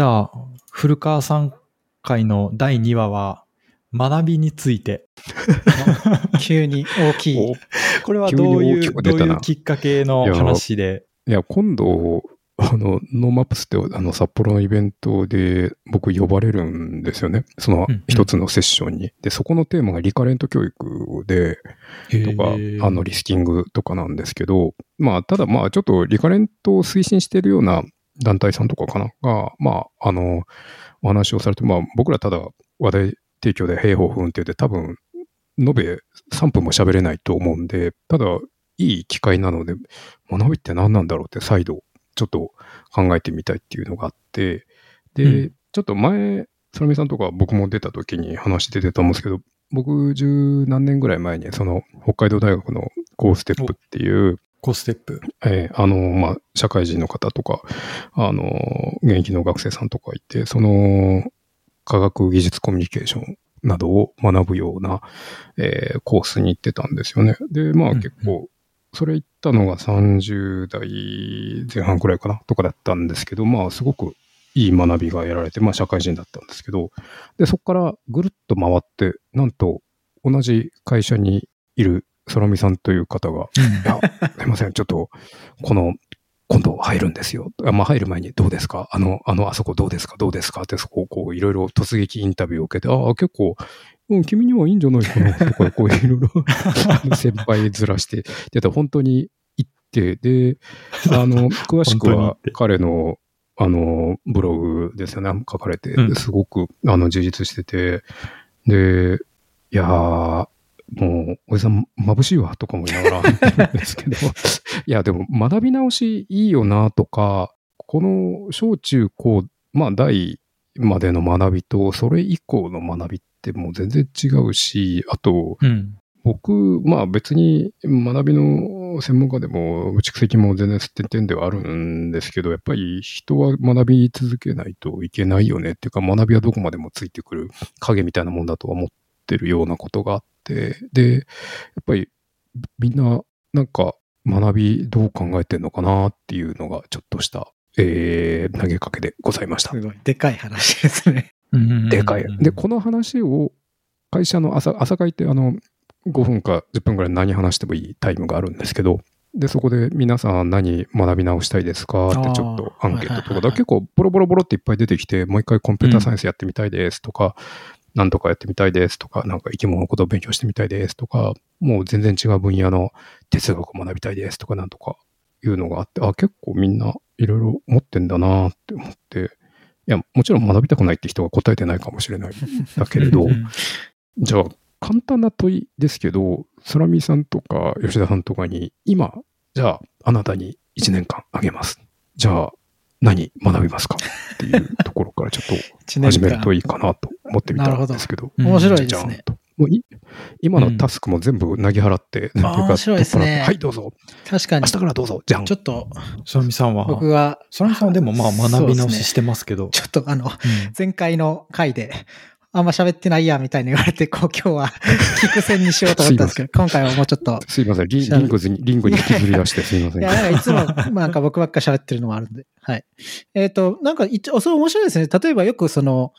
じゃあ、古川さん回の第2話は、学びについて。急に大きい。これはどういう、どういうきっかけの話で？いや、今度、あの、 NoMaps ってあの札幌のイベントで僕呼ばれるんですよね。その一つのセッションに。うんうん、で、そこのテーマがリカレント教育で、とか、あのリスキリングとかなんですけど、まあ、ただまあちょっとリカレントを推進しているような団体さんとかかな？が、まあ、あの、お話をされて、まあ僕らただ話題提供で平方不運って言って多分、延べ3分も喋れないと思うんで、ただ、いい機会なので、学びって何なんだろうって再度ちょっと考えてみたいっていうのがあって、で、うん、ちょっと前、空見さんとか僕も出た時に話出てたんですけど、僕十何年ぐらい前にその北海道大学のコーステップっていう、コーステップえー、あの、まあ、社会人の方とか、あの、現役の学生さんとかいて、その、科学技術コミュニケーションなどを学ぶような、えー、コースに行ってたんですよね。で、まあ結構、それ行ったのが30代前半くらいかなとかだったんですけど、まあすごくいい学びが得られて、まあ社会人だったんですけど、で、そこからぐるっと回って、なんと同じ会社にいる空見さんという方が、いや、すいません、ちょっと、この、今度入るんですよ。まあ入る前にどうですか？あの、あの、あそこどうですか？どうですか？ってそこをこういろいろ突撃インタビューを受けて、ああ、結構うん、君にはいいんじゃないかな、とか、こういろいろ 先輩ずらして、で、本当に行って、で、あの、詳しくは彼の、あの、ブログですよね、書かれて、すごく、あの、充実してて、で、いやー、もう、おじさん、眩しいわ、とかも言いながら言ってるんですけど、いや、でも、学び直しいいよな、とか、この小中高、まあ、大までの学びと、それ以降の学びっってもう全然違うし、あと、うん、僕、まあ別に学びの専門家でも蓄積も全然吸って点ではあるんですけど、やっぱり人は学び続けないといけないよねっていうか学びはどこまでもついてくる影みたいなもんだとは思ってるようなことがあって、で、やっぱりみんななんか学びどう考えてんのかなっていうのがちょっとした、えー、投げかけでございました。すごい、でかい話ですね。でかい。で、この話を会社の朝、朝会ってあの、5分か10分ぐらい何話してもいいタイムがあるんですけど、で、そこで皆さん何学び直したいですか？ってちょっとアンケートとかだ、結構ボロボロボロっていっぱい出てきて、もう一回コンピューターサイエンスやってみたいですとか、何なんとかやってみたいですとか、なんか生き物のことを勉強してみたいですとか、もう全然違う分野の哲学を学びたいですとか、なんとかいうのがあって、あ、結構みんないろいろ持ってんだなって思って、いや、もちろん学びたくないって人は答えてないかもしれない。だけれど、じゃあ、簡単な問いですけど、空見さんとか吉田さんとかに、今、じゃあ、あなたに1年間あげます。じゃあ、何学びますか？っていうところからちょっと 始めるといいかなと思ってみたんですけど。ど面白いですね。もう今のタスクも全部投げ払って、うん、面白いですね。はい、どうぞ。確かに。明日からどうぞ。じゃん。ちょっと、そらみさんは、僕は、そらみさんはでもまあ学び直ししてますけど。ね、ちょっとあの、うん、前回の回で、あんま喋ってないや、みたいに言われて、こう今日は 聞く線にしようと思ったんですけど、今回はもうちょっと。すいません、リングに、リングに引きずり出してすいません。いや、なんかいつも、まあなんか僕ばっか喋ってるのもあるんで。はい。えっ、ー、と、なんか、それ面白いですね。例えばよくその、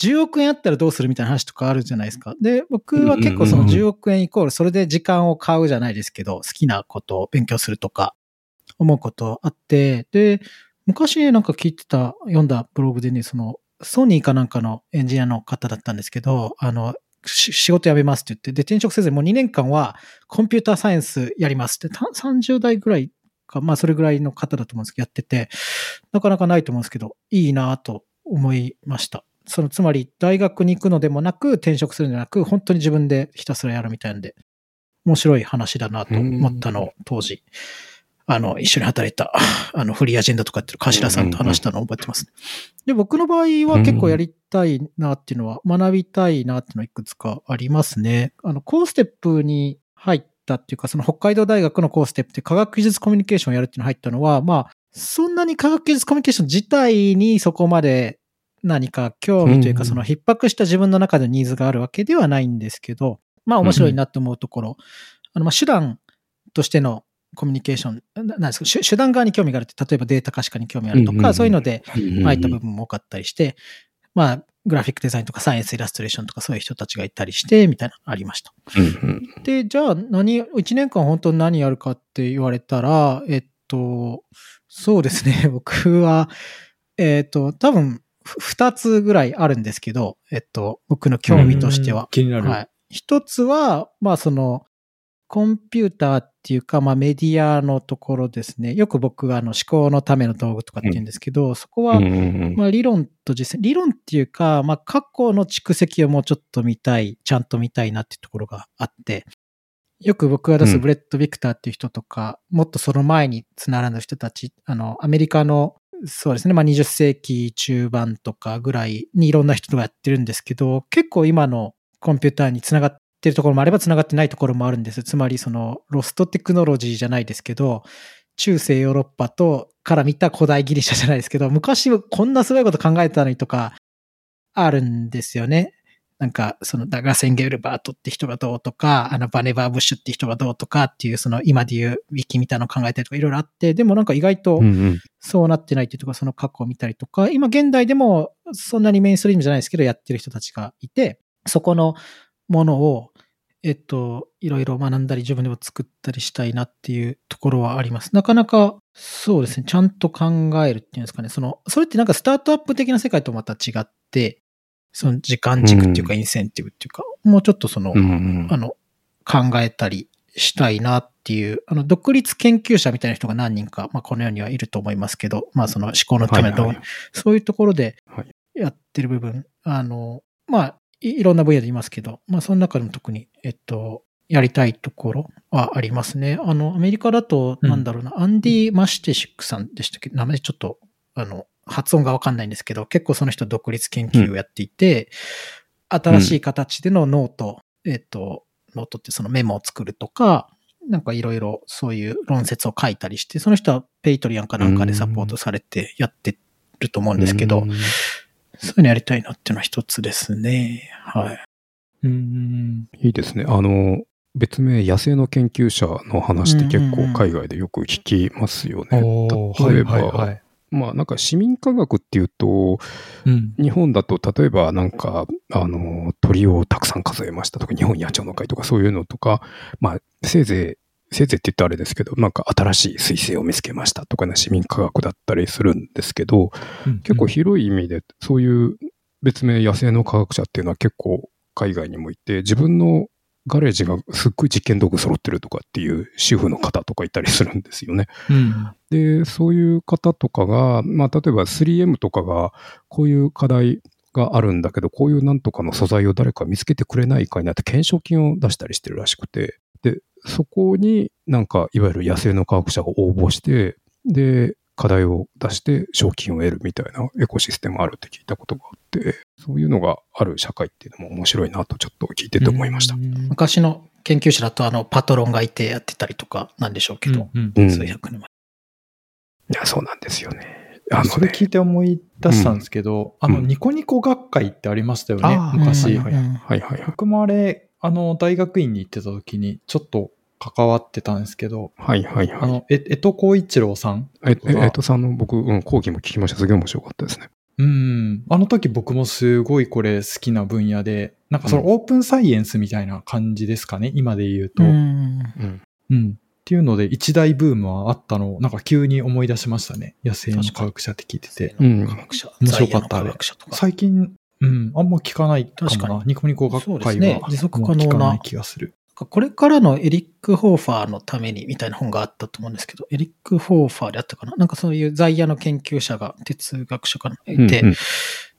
10億円あったらどうするみたいな話とかあるじゃないですか。で、僕は結構その10億円イコールそれで時間を買うじゃないですけど、好きなことを勉強するとか思うことあって、で、昔なんか聞いてた、読んだブログでね、そのソニーかなんかのエンジニアの方だったんですけど、あの、仕事辞めますって言って、で、転職せずもう2年間はコンピューターサイエンスやりますって、30代ぐらいか、まあそれぐらいの方だと思うんですけど、やってて、なかなかないと思うんですけど、いいなと思いました。そのつまり大学に行くのでもなく転職するんじゃなく、本当に自分でひたすらやるみたいんで、面白い話だなと思ったのを当時、あの、一緒に働いた、あの、フリーアジェンダとかってる頭さんと話したのを覚えてます、ね、で、僕の場合は結構やりたいなっていうのは、学びたいなっていうのはいくつかありますね。あの、コーステップに入ったっていうか、その北海道大学のコーステップって科学技術コミュニケーションをやるっていうのが入ったのは、まあ、そんなに科学技術コミュニケーション自体にそこまで何か興味というか、その逼迫した自分の中でニーズがあるわけではないんですけど、まあ面白いなって思うところ、あの、まあ手段としてのコミュニケーション、ななんですか、手手段側に興味があるって、例えばデータ可視化に興味あるとか、そういうのでうん入った部分も多かったりして、まあ、グラフィックデザインとかサイエンスイラストレーションとかそういう人たちがいたりして、みたいなのありました。で、じゃあ何、1年間本当に何やるかって言われたら、えっと、そうですね、僕は、えっと、多分、ふ2つぐらいあるんですけど、えっと、僕の興味としては。気になる。はい。一つは、まあその、コンピューターっていうか、まあメディアのところですね。よく僕があの思考のための道具とかって言うんですけど、そこは、まあ理論と実践、理論っていうか、まあ過去の蓄積をもうちょっと見たい、ちゃんと見たいなっていうところがあって、よく僕が出うんすブレット・ビクターっていう人とか、もっとその前につながる人たち、あの、アメリカの、そうですね、まあ20世紀中盤とかぐらいにいろんな人がやってるんですけど、結構今のコンピューターにつながってるところもあればつながってないところもあるんです。つまりそのロストテクノロジーじゃないですけど、中世ヨーロッパとから見た古代ギリシャじゃないですけど、昔こんなすごいこと考えてたのにとか、あるんですよね。なんか、そのダガセン・ゲルバートって人がどうとか、あのバネバー・ブッシュって人がどうとかっていう、その今で言うウィキみたいなのを考えたりとかいろいろあって、でもなんか意外とそうなってないっていうところ、その過去を見たりとか、今現代でもそんなにメインストリームじゃないですけど、やってる人たちがいて、そこのものを、えっと、いろいろ学んだり自分でも作ったりしたいなっていうところはあります。なかなか、そうですね、ちゃんと考えるっていうんですかね、その、それってなんかスタートアップ的な世界とまた違って、その時間軸っていうかインセンティブっていうか、もうちょっとその、うんうんあの、考えたりしたいなっていう、あの、独立研究者みたいな人が何人か、まあ、この世にはいると思いますけど、まあ、その思考のためのはいはい。そういうところではい。やってる部分、あの、まあ、いいろんな分野でいますけど、まあ、その中でも特に、えっと、やりたいところはありますね。あの、アメリカだと、うん。なんだろうな、アンディ・マシテシックさんでしたっけ？名前ちょっと、あの、発音がわかんないんですけど、結構その人独立研究をやっていて、新しい形でのノート、えっと、ノートってそのメモを作るとか、なんかいろいろそういう論説を書いたりして、その人は Patreon かなんかでサポートされてやってると思うんですけど、うんそういうのやりたいなっていうのは一つですね。はい。うん。いいですね。あの、別名、野生の研究者の話って結構海外でよく聞きますよね。例えばはいはいはい。まあなんか市民科学っていうと、うん。日本だと例えばなんか、あの、鳥をたくさん数えましたとか、日本野鳥の会とかそういうのとか、まあせいぜい、せいぜいって言ったらあれですけど、なんか新しい彗星を見つけましたとかね、市民科学だったりするんですけど、結構広い意味で、そういう別名野生の科学者っていうのは結構海外にもいて、自分のガレージがすっごい実験道具揃ってるとかっていう主婦の方とかいたりするんですよね。うん。で、そういう方とかが、まあ例えば 3M とかがこういう課題があるんだけど、こういうなんとかの素材を誰か見つけてくれないかになって懸賞金を出したりしてるらしくて、で、そこになんかいわゆる野生の科学者が応募して、で、課題を出して賞金を得るみたいなエコシステムあるって聞いたことがあって、そういうのがある社会っていうのも面白いなとちょっと聞いてて思いました。うん昔の研究者だとあのパトロンがいてやってたりとかなんでしょうけど、うんうん数百年前。いや、そうなんですよね。あのね、それ聞いて思い出したんですけど、あの、うんニコニコ学会ってありましたよね、あー昔。はいはいはいはい。僕もあれ、あの、大学院に行ってた時に、ちょっと関わってたんですけど、はいはいはい。あの、え、江戸光一郎さんえ、え、えっとさんの僕、うん、講義も聞きました。すげえ面白かったですね。うん。あの時僕もすごいこれ好きな分野で、なんかそのオープンサイエンスみたいな感じですかね、今で言うと。ううん。んうん。っていうので、一大ブームはあったのを、なんか急に思い出しましたね。野生の科学者って聞いてて。うん科学者。面白かった在野の科学者とか。最近、うん、あんま聞かないかもな。確かにニコニコ学会そうですねは、持続も可能なう聞かない気がする。これからのエリック・ホーファーのためにみたいな本があったと思うんですけど、エリック・ホーファーであったかな？なんかそういう在野の研究者が、哲学者かな、いて、うんうん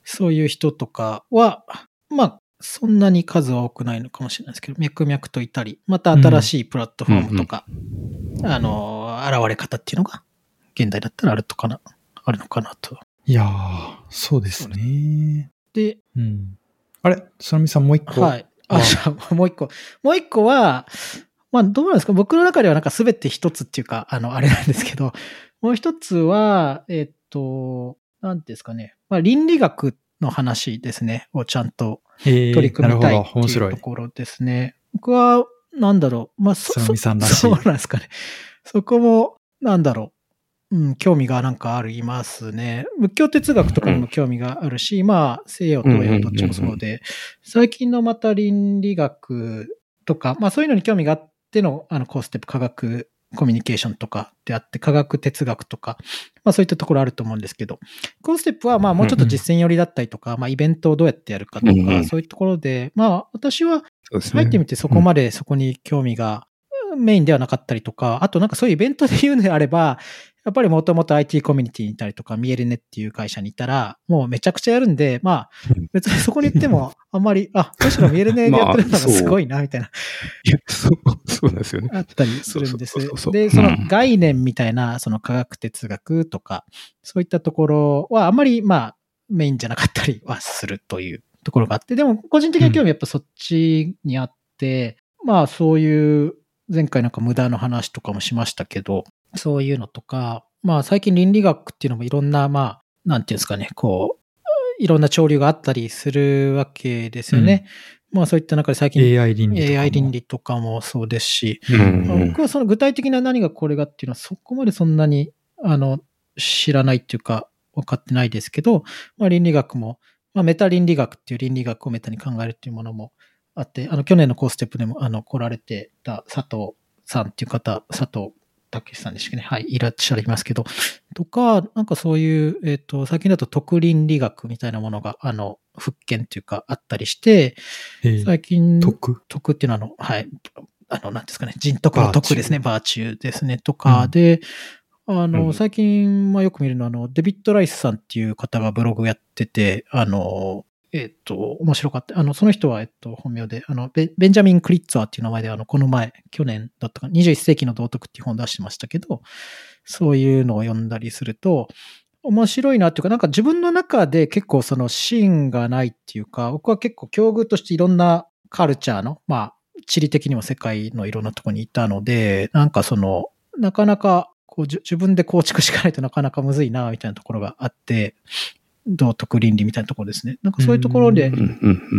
そういう人とかは、まあ、そんなに数は多くないのかもしれないですけど、脈々といたり、また新しいプラットフォームとか、あの、現れ方っていうのが、現代だったらあるとかな、あるのかなと。いやー、そうですね。で、うん。あれ？そのみさんもう一個？はい。あ、はじゃあ、もう一個。もう一個は、まあ、どうなんですか？僕の中ではなんか全て一つっていうか、あの、あれなんですけど、もう一つは、えっと、なんですかね。まあ、倫理学の話ですね。をちゃんとえー取り組みたいってい白い。うところですね。僕は、なんだろう。まあ、そ、つまみさんらしい そうなんですかね。そこも、なんだろう。うん、興味がなんかありますね。仏教哲学とかにも興味があるし、まあ、西洋、東洋どっちもそうで、最近のまた倫理学とか、まあそういうのに興味があっての、あの、コーステップ科学コミュニケーションとかであって、科学哲学とか、まあそういったところあると思うんですけど、コーステップはまあもうちょっと実践寄りだったりとか、まあイベントをどうやってやるかとか、うんうん。そういうところで、まあ私は。入ってみてそこまでそこに興味がメインではなかったりとか、あとなんかそういうイベントで言うのであれば、やっぱりもともと IT コミュニティにいたりとか、見えるねっていう会社にいたら、もうめちゃくちゃやるんで、まあうん。別にそこに行ってもあんまり、あ、むしろ見えるねでやってるのがすごいな、みたいな、いやそう、そうなんですよね。あったりするんです。で、そのうん。概念みたいな、その科学哲学とか、そういったところはあんまりまあメインじゃなかったりはするというところがあって、でも個人的な興味やっぱそっちにあって、まあそういう前回なんか無駄の話とかもしましたけど、そういうのとか、まあ最近倫理学っていうのもいろんな、まあ、なんていうんですかね、こう、いろんな潮流があったりするわけですよね。まあそういった中で最近 AI 倫理とかも。AI 倫理とかもそうですし、うんうん僕はその具体的な何がこれがっていうのはそこまでそんなにあの知らないっていうか分かってないですけど、まあ、倫理学も、まあ、メタ倫理学っていう倫理学をメタに考えるっていうものもあって、あの去年のコーステップでもあの来られてた佐藤さんっていう方、佐藤武さんでしたっけね？はい、いらっしゃいますけど、とか、なんかそういう、えっ、と、最近だと特倫理学みたいなものが、あの、復権っていうかあったりして、え。ー最近、徳徳っていうのは、あの、はい、あの、なんですかね、人徳の徳ですね、バーチューですね、とかで、あの、うん。最近、まあよく見るのは、あの、デビッド・ライスさんっていう方がブログやってて、あの、えっと、面白かった。あの、その人は、えっと、本名で、あの、ベベンジャミン・クリッツァーっていう名前で、あの、この前、去年だったか、21世紀の道徳っていう本を出してましたけど、そういうのを読んだりすると、面白いなっていうか、なんか自分の中で結構その芯がないっていうか、僕は結構境遇としていろんなカルチャーの、まあ、地理的にも世界のいろんなとこにいたので、なんかその、なかなかこう自分で構築しかないとなかなかむずいな、みたいなところがあって、道徳倫理みたいなところですね。なんかそういうところで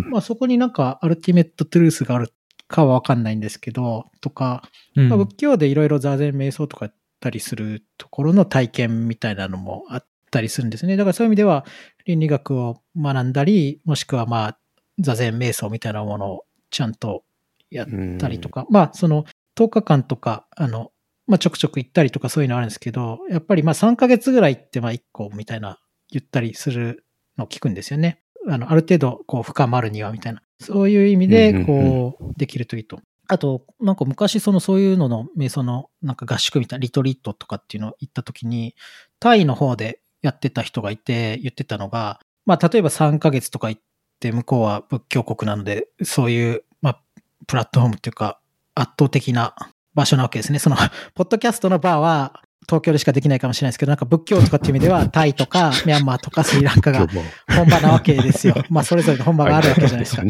まあそこになんかアルティメットトゥルースがあるかはわかんないんですけど、とか、うんまあ、仏教でいろいろ座禅瞑想とかやったりするところの体験みたいなのもあったりするんですね。だからそういう意味では倫理学を学んだり、もしくはまあ座禅瞑想みたいなものをちゃんとやったりとか、まあその10日間とか、あの、まあちょくちょく行ったりとかそういうのあるんですけど、やっぱりまあ3ヶ月ぐらい行ってまあ1個みたいな言ったりするのを聞くんですよね。あの、ある程度こう深まるにはみたいな。そういう意味うんで、うんこう、できるといいと。あと、なんか昔そのそういうのの瞑想のなんか合宿みたいなリトリートとかっていうのを行った時に、タイの方でやってた人がいて言ってたのが、まあ例えば3ヶ月とか行って向こうは仏教国なので、そういう、まあ、プラットフォームっていうか圧倒的な場所なわけですね。その、ポッドキャストのバーは東京でしかできないかもしれないですけど、なんか仏教とかっていう意味では、タイとかミャンマーとかスリランカが本場なわけですよ。まあそれぞれの本場があるわけじゃないですか。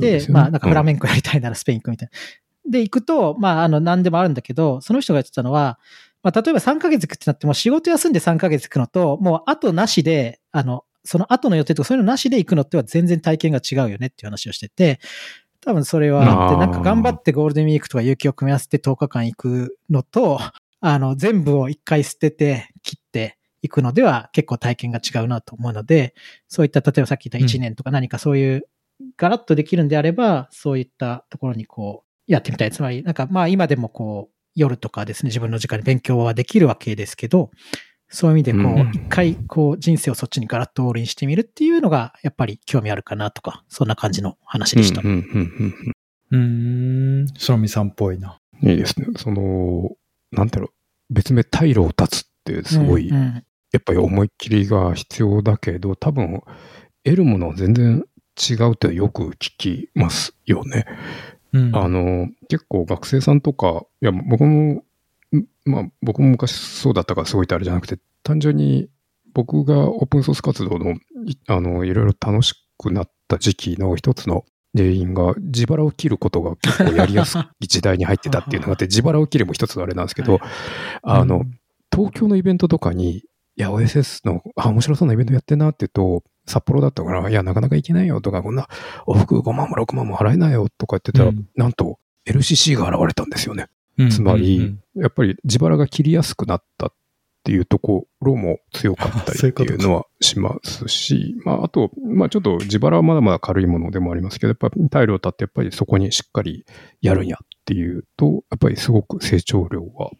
で、まあ、なんかフラメンコやりたいならスペイン行くみたいな。で、行くと、まあ、あの、何でもあるんだけど、その人が言ってたのは、まあ、例えば3ヶ月行くってなっても、仕事休んで3ヶ月行くのと、もう後なしで、あの、その後の予定とかそういうのなしで行くのっては全然体験が違うよねっていう話をしてて、多分それはあって、なんか頑張ってゴールデンウィークとか有給を組み合わせて10日間行くのと、あの、全部を一回捨てて、切っていくのでは結構体験が違うなと思うので、そういった、例えばさっき言った1年とか何かそういうガラッとできるんであれば、そういったところにこう、やってみたい。つまり、なんかまあ今でもこう、夜とかですね、自分の時間に勉強はできるわけですけど、そういう意味でこう一回こう、人生をそっちにガラッとオールインしてみるっていうのが、やっぱり興味あるかなとか、そんな感じの話でした。うんうんうんうーん、そのみさんっぽいな。うんいいですね。その、なんだろう、別名退路を断つってすごい、うんうん。やっぱり思いっきりが必要だけど、多分、得るものは全然違うってよく聞きますよね。うん、あの、結構学生さんとか、いや、僕も、んまあ、僕も昔そうだったからすごいってあれじゃなくて、単純に僕がオープンソース活動の、いあの、いろいろ楽しくなった時期の一つの原因が、自腹を切ることが結構やりやすい時代に入ってたっていうのがあって、自腹を切るも一つのあれなんですけど、あの、東京のイベントとかに、いや、OSS の、あ、面白そうなイベントやってんなって言うと、札幌だったから、いや、なかなか行けないよとか、こんな、往復5万も6万も払えないよとか言ってたら、うん。なんと、LCC が現れたんですよね。うんつまり、うん。やっぱり自腹が切りやすくなったっていうところも強かったりっていうのはしますし、まあ、あと、まあ、ちょっと自腹はまだまだ軽いものでもありますけど、やっぱタイルを立ってやっぱりそこにしっかりやるんやっていうと、やっぱりすごく成長量は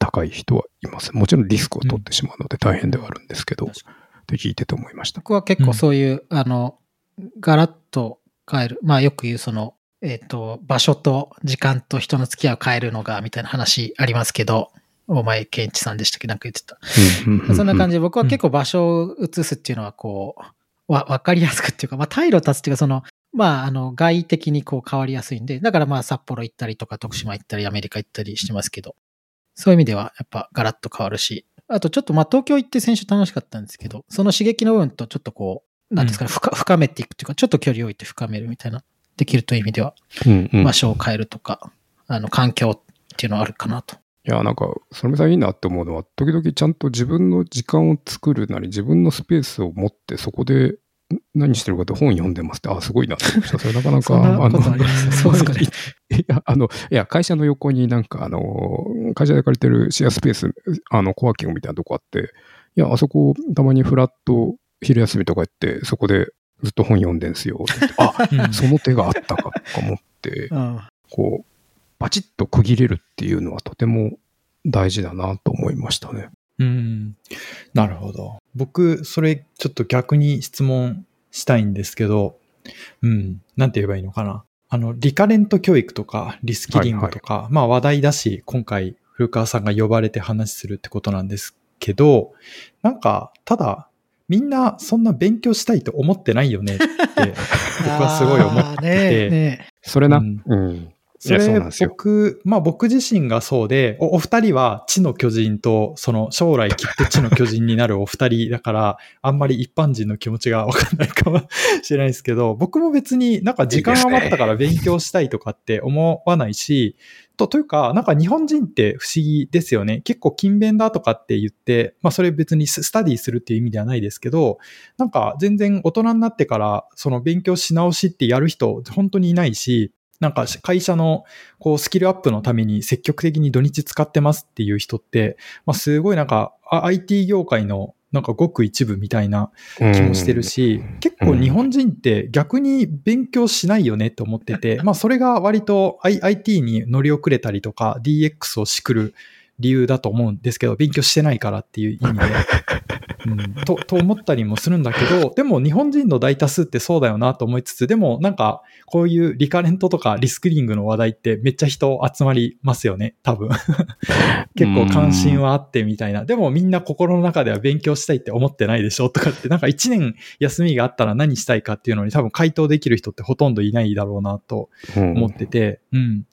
高い人はいます。もちろんリスクを取ってしまうので大変ではあるんですけど、確かって聞いてて思いました。僕は結構そういう、あの、ガラッと変える。まあよく言うその、えっ、と、場所と時間と人の付き合いを変えるのが、みたいな話ありますけど、お前、ケンチさんでしたっけ？なんか言ってた。そんな感じ。じで、僕は結構場所を移すっていうのは、こう、わ、わかりやすくっていうか、まあ、退路立つっていうか、その、まあ、あの、外的にこう変わりやすいんで、だからまあ、札幌行ったりとか、徳島行ったり、アメリカ行ったりしてますけど、そういう意味では、やっぱガラッと変わるし、あとちょっとまあ、東京行って先週楽しかったんですけど、その刺激の部分とちょっとこう、なんですかね、深深めていくっていうか、ちょっと距離を置いて深めるみたいな、できるという意味では、うんうん場所を変えるとか、あの、環境っていうのはあるかなと。いや、なんか、そのみさんいいなって思うのは、時々ちゃんと自分の時間を作るなり、自分のスペースを持って、そこでん何してるかって本読んでますって、あ、すごいなって思いました。それなかなか、あります？そうですかね。いや、あの、いや、会社の横になんか、あの、会社で借りてるシェアスペース、あの、コワーキングみたいなとこあって、いや、あそこ、たまにフラット、昼休みとか行って、そこでずっと本読んでんすよ。って言ってあ、うんその手があったかとか思って、うん。こう、バチッと区切れるっていうのはとても大事だなと思いましたね。うん。なるほど。僕、それちょっと逆に質問したいんですけど、うん。なんて言えばいいのかな。あの、リカレント教育とか、リスキリングとか、まあ話題だし、今回、古川さんが呼ばれて話するってことなんですけど、なんか、ただ、みんなそんな勉強したいと思ってないよねって、僕はすごい思って あーねそれな。ううんん。いそや、そうれなんですよ。僕、まあ僕自身がそうで、おお二人は地の巨人と、その将来きっと地の巨人になるお二人だから、あんまり一般人の気持ちがわかんないかもしれないですけど、僕も別になんか時間余ったから勉強したいとかって思わないし、と、というか、なんか日本人って不思議ですよね。結構勤勉だとかって言って、まあそれ別にススタディするっていう意味ではないですけど、なんか全然大人になってからその勉強し直しってやる人本当にいないし、なんか会社のこうスキルアップのために積極的に土日使ってますっていう人って、まあすごいなんかあ IT 業界のなんかごく一部みたいな気もしてるし、結構日本人って逆に勉強しないよねって思ってて、まあそれが割と IT に乗り遅れたりとか DX をしくる理由だと思うんですけど、勉強してないからっていう意味で。うん、と、と思ったりもするんだけど、でも日本人の大多数ってそうだよなと思いつつ、でもなんかこういうリカレントとかリスクリングの話題ってめっちゃ人集まりますよね、多分。結構関心はあってみたいな。でもみんな心の中では勉強したいって思ってないでしょとかって、なんか一年休みがあったら何したいかっていうのに多分回答できる人ってほとんどいないだろうなと思ってて、うん。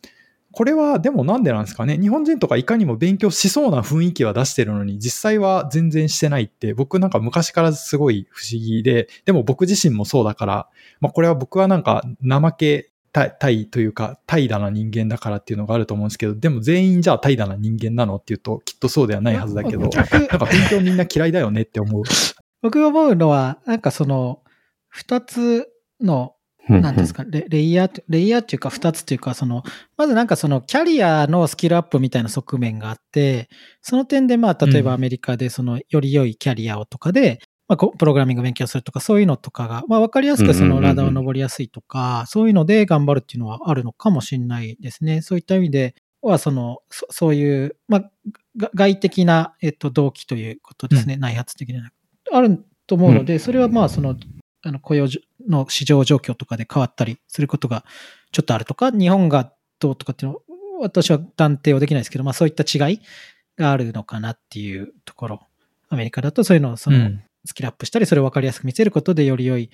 これはでもなんでなんですかね日本人とかいかにも勉強しそうな雰囲気は出してるのに実際は全然してないって僕なんか昔からすごい不思議で、でも僕自身もそうだから、まあこれは僕はなんか怠けたいというか怠惰な人間だからっていうのがあると思うんですけど、でも全員じゃあ怠惰な人間なのっていうときっとそうではないはずだけど、なんか勉強みんな嫌いだよねって思う。僕が思うのは、なんかその、二つの、なんですか、レレイヤーと、レイヤーっていうか二つっていうか、その、まずなんかそのキャリアのスキルアップみたいな側面があって、その点でまあ、例えばアメリカでその、より良いキャリアをとかで、まあ、プログラミング勉強するとか、そういうのとかが、まあ、わかりやすくそのラダーを登りやすいとか、そういうので頑張るっていうのはあるのかもしれないですね。そういった意味では、その、そそういう、まあ、が外的な、えっと、動機ということですね。内発的な。あると思うので、それはまあ、その、あの雇用の市場状況とかで変わったりすることがちょっとあるとか、日本がどうとかっていうのは、私は断定はできないですけど、まあそういった違いがあるのかなっていうところ。アメリカだとそういうのをその、うんスキルアップしたり、それを分かりやすく見せることでより良い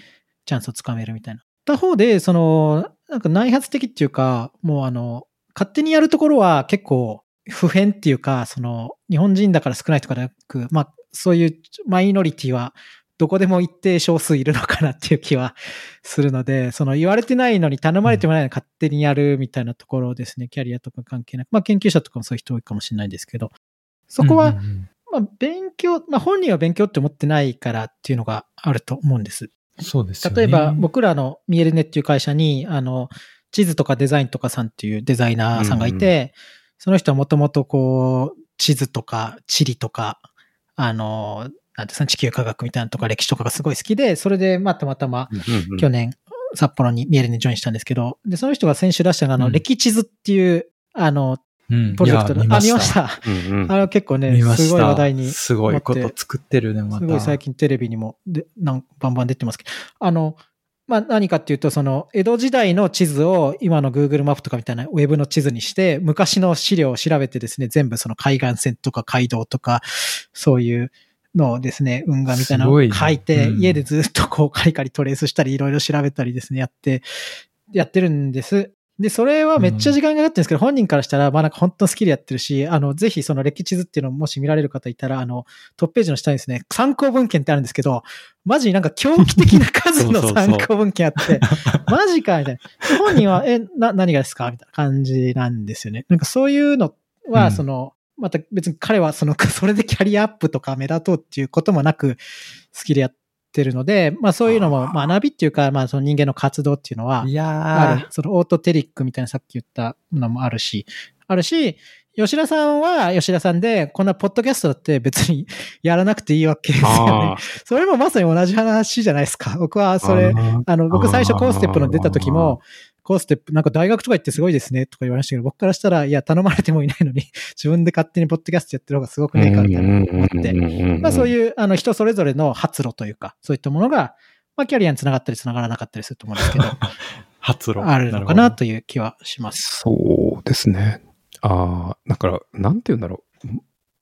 チャンスをつかめるみたいな。他方で、その、なんか内発的っていうか、もうあの、勝手にやるところは結構普遍っていうか、その、日本人だから少ないとかでなく、まあ、そういうマイノリティはどこでも一定少数いるのかなっていう気はするので、その言われてないのに頼まれてもないのに勝手にやるみたいなところですね。キャリアとか関係なく。まあ研究者とかもそういう人多いかもしれないですけど、そこはうんうんうんまあ、勉強、まあ、本人は勉強って思ってないからっていうのがあると思うんです。そうですよね。例えば、僕らのミエルネっていう会社に、あの、地図とかデザインとかさんっていうデザイナーさんがいて、その人はもともとこう、地図とか地理とか、あの、なんていうか地球科学みたいなのとか歴史とかがすごい好きで、それでまあたまたま去年札幌にミエルにジョインしたんですけど、で、その人が先週出したのが、あの、うん歴地図っていう、あの、うんプロジェクトの、あ、見まし。た。うんうんあれ結構ね。すごい話題に。すごいこと作ってるね、また。すごい最近テレビにもでなんバンバン出てますけど、あの、まあ、何かっていうと、その、江戸時代の地図を今の Google マップとかみたいなウェブの地図にして、昔の資料を調べてですね、全部その海岸線とか街道とか、そういうのをですね、運河みたいなのをすごいね書いて、うん家でずっとこうカリカリトレースしたり、いろいろ調べたりですね、やって、やってるんです。で、それはめっちゃ時間がかかってるんですけど、本人からしたら、まあなんか本当のスキルやってるし、あの、ぜひその歴地図っていうのをもし見られる方いたら、あの、トップページの下にですね、参考文献ってあるんですけど、マジになんか狂気的な数の参考文献あって、マジかみたいな。で本人は、え、な、何がですかみたいな感じなんですよね。なんかそういうのは、うんその、また別に彼はその、それでキャリアアップとか目立とうっていうこともなく、好きでやってるので、まあそういうのも学びっていうか、まあその人間の活動っていうのは、いあやる。そのオートテリックみたいなさっき言ったのもあるし、あるし、吉田さんは吉田さんで、こんなポッドキャストだって別に やらなくていいわけですよね。それもまさに同じ話じゃないですか。僕はそれ、あの、僕最初コーステップの出た時も、コーステップ、なんか大学とか行ってすごいですねとか言われましたけど、僕からしたら、いや、頼まれてもいないのに、自分で勝手にポッドキャストやってる方がすごくねえかみたいな思って、まあそうういう、あの、人それぞれの発露というか、そういったものが、まあキャリアにつながったりつながらなかったりすると思うんですけど、発露。あるのかなという気はします。そうですね。ああ、だから、なんて言うんだろ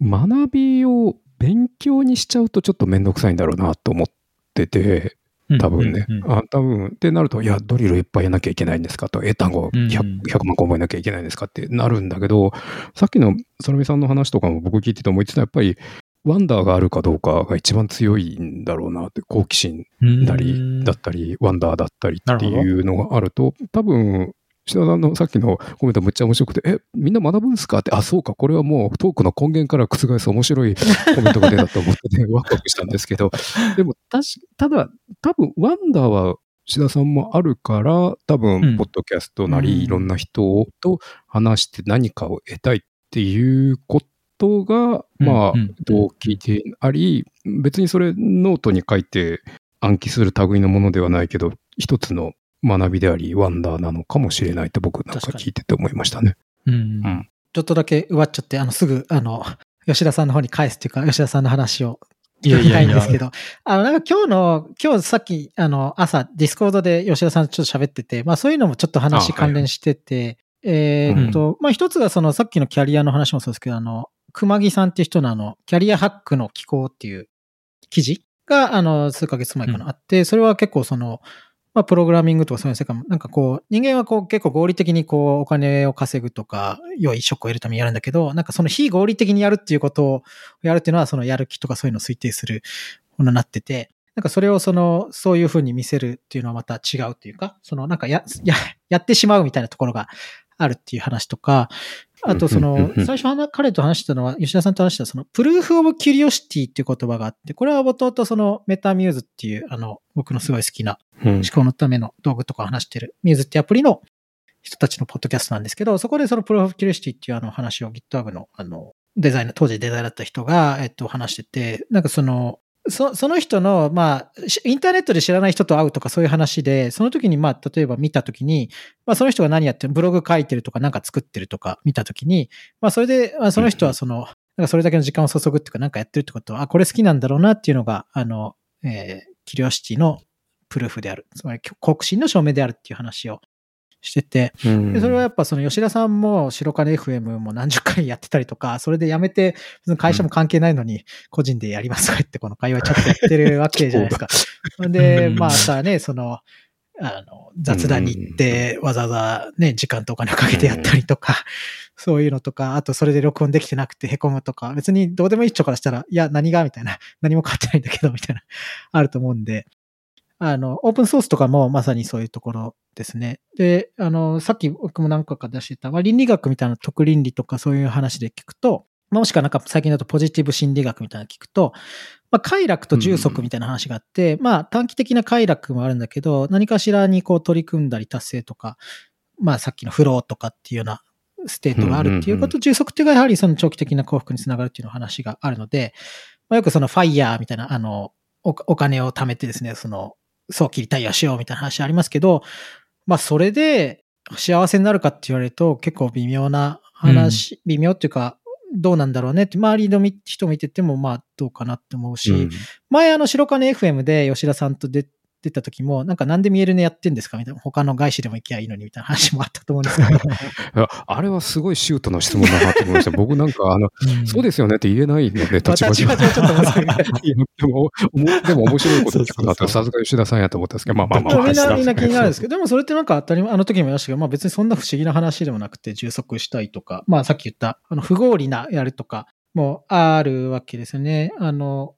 う。学びを勉強にしちゃうとちょっとめんどくさいんだろうなと思ってて、うん多分ね。うんうんあ多分、ってなると、いや、ドリルいっぱいやんなきゃいけないんですかと、英単語 100,、うん。100万個覚えなきゃいけないんですかってなるんだけど、さっきのそのみさんの話とかも僕聞いてて思いついたやっぱり、ワンダーがあるかどうかが一番強いんだろうなって、好奇心なり、だったり、ワンダーだったりっていうのがあると、多分、志田さんのさっきのコメントむっちゃ面白くて、え、みんな学ぶんですか？って、あ、そうか、これはもうトークの根源から覆す面白いコメントが出たと思ってね、ワクワクしたんですけど、でも、たし、ただ、多分、ワンダーは志田さんもあるから、多う分、ん。ポッドキャストなうん。り、いろんな人と話して何かを得たいっていうことが、まあ動機であり、別にそれノートに書いて暗記する類のものではないけど、一つの学びであり、ワンダーなのかもしれないって僕なんか聞いてて思いましたね。うん。うん。ちょっとだけ奪っちゃって、あの、すぐ、あの、吉田さんの方に返すっていうか、吉田さんの話を聞きたいんですけど、あの、なんか今日の、今日さっき、あの、朝、 Discord で吉田さんとちょっと喋ってて、まあそういうのもちょっと話関連してて、えーっと、まあ一つがその、さっきのキャリアの話もそうですけど、あの、熊木さんっていう人のあの、キャリアハックの寄稿っていう記事が、あの、数ヶ月前かな、うん。あって、それは結構その、まあ、プログラミングとかそういう世界も、なんかこう、人間はこう結構合理的にこう、お金を稼ぐとか、良い職を得るためにやるんだけど、なんかその非合理的にやるっていうことをやるっていうのは、そのやる気とかそういうのを推定するものになってて、なんかそれをその、そういうふうに見せるっていうのはまた違うっていうか、そのなんかや、や、やってしまうみたいなところがあるっていう話とか、あとその最初話彼と話したのは、吉田さんと話したその、プルーフオブキュリオシティっていう言葉があって、これはもともとそのメタミューズっていう、あの、僕のすごい好きなうん。思考のための道具とかを話してる、ミューズってアプリの人たちのポッドキャストなんですけど、そこでそのプロフキュリオシティっていうあの話を GitHub のあの、デザイナー、当時デザイナーだった人が、えっと、話してて、なんかその、そその人の、まあ、しインターネットで知らない人と会うとかそういう話で、その時に、まあ、例えば見た時に、まあ、その人が何やってる、ブログ書いてるとか、なんか作ってるとか見た時に、まあ、それで、まあ、その人はその、なんかそれだけの時間を注ぐっていうか、なんかやってるってことは、あ、これ好きなんだろうなっていうのが、あの、えー、キュリオシティのプルーフである。つまり、好奇心の証明であるっていう話をしてて、うん。でそれはやっぱその吉田さんも白金 FM も何十回やってたりとか、それで辞めて、会社も関係ないのに、個人でやりますとか言って、この会話ちょっとやってるわけじゃないですか。で、うん。まあさね、その、あの、雑談に行って、わざわざね、時間とお金をかけてやったりとか、そういうのとか、あとそれで録音できてなくて凹むとか、別にどうでもいい人からしたら、いや、何が？みたいな、何も変わってないんだけど、みたいな、あると思うんで、あの、オープンソースとかもまさにそういうところですね。で、あの、さっき僕も何個か出してた、まあ、倫理学みたいな徳倫理とかそういう話で聞くと、まあもしくはなんか最近だとポジティブ心理学みたいなの聞くと、まあ、快楽と充足みたいな話があって、まあ短期的な快楽もあるんだけど、何かしらにこう取り組んだり達成とか、まあさっきのフローとかっていうようなステートがあるっていうこと、充足っていうのがやはりその長期的な幸福につながるっていうの話があるので、まあ、よくそのファイヤーみたいな、あの、おお金を貯めてですね、その、早期リタイアしようみたいな話ありますけど、まあそれで幸せになるかって言われると結構微妙な話、微妙っていうか、どうなんだろうねって、周りのみ人見てても、まあ、どうかなって思うし、うん。前、あの、白金 FM で吉田さんと出出た時も、なんかなんで見えるねやってんですかみたいな、他の外資でも行きゃいいのにみたいな話もあったと思うんですけど、あれはすごいシュートの質問だなと思いました。僕なんか、あの、そうですよねって言えないので、立場立場上ちょっとでも、お もでも面白いこと聞くなって、そうそうそうさすが吉田さんやと思ったんですけど、まあまあまあまあ。みんな、な気になるんですけど、でもそれってなんか当たり前、あの時も言いましたけど、まあ別にそんな不思議な話でもなくて、充足したいとか、まあさっき言った、あの、不合理なやるとか、もあるわけですよね。あの、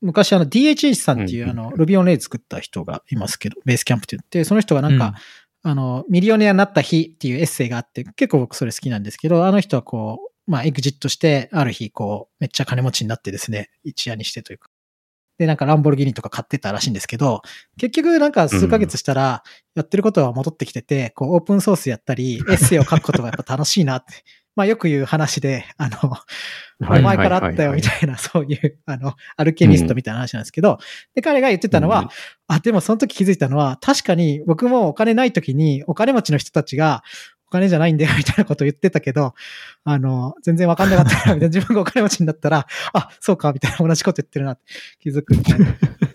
昔あの DHH さんっていう、うんあの、Ruby on Rails 作った人がいますけど、ベースキャンプって言って、その人がなんか、あの、ミリオネアになった日っていうエッセイがあって、結構僕それ好きなんですけど、あの人はこう、まあエグジットして、ある日こう、めっちゃ金持ちになってですね、一夜にしてというか。で、なんかランボルギーニとか買ってたらしいんですけど、結局なんか数ヶ月したら、やってることは戻ってきてて、こう、オープンソースやったり、エッセイを書くことがやっぱ楽しいなって。まあよく言う話で、あの、はいお前からあったよみたいな、そういう、あの、アルケミストみたいな話なんですけど、で、彼が言ってたのは、うん。あ、でもその時気づいたのは、確かに僕もお金ない時に、お金持ちの人たちが、お金じゃないんだよ、みたいなことを言ってたけど、あの、全然わかんなかったな、みたいな。自分がお金持ちになったら、あ、そうか、みたいな同じこと言ってるなって気づくみたいな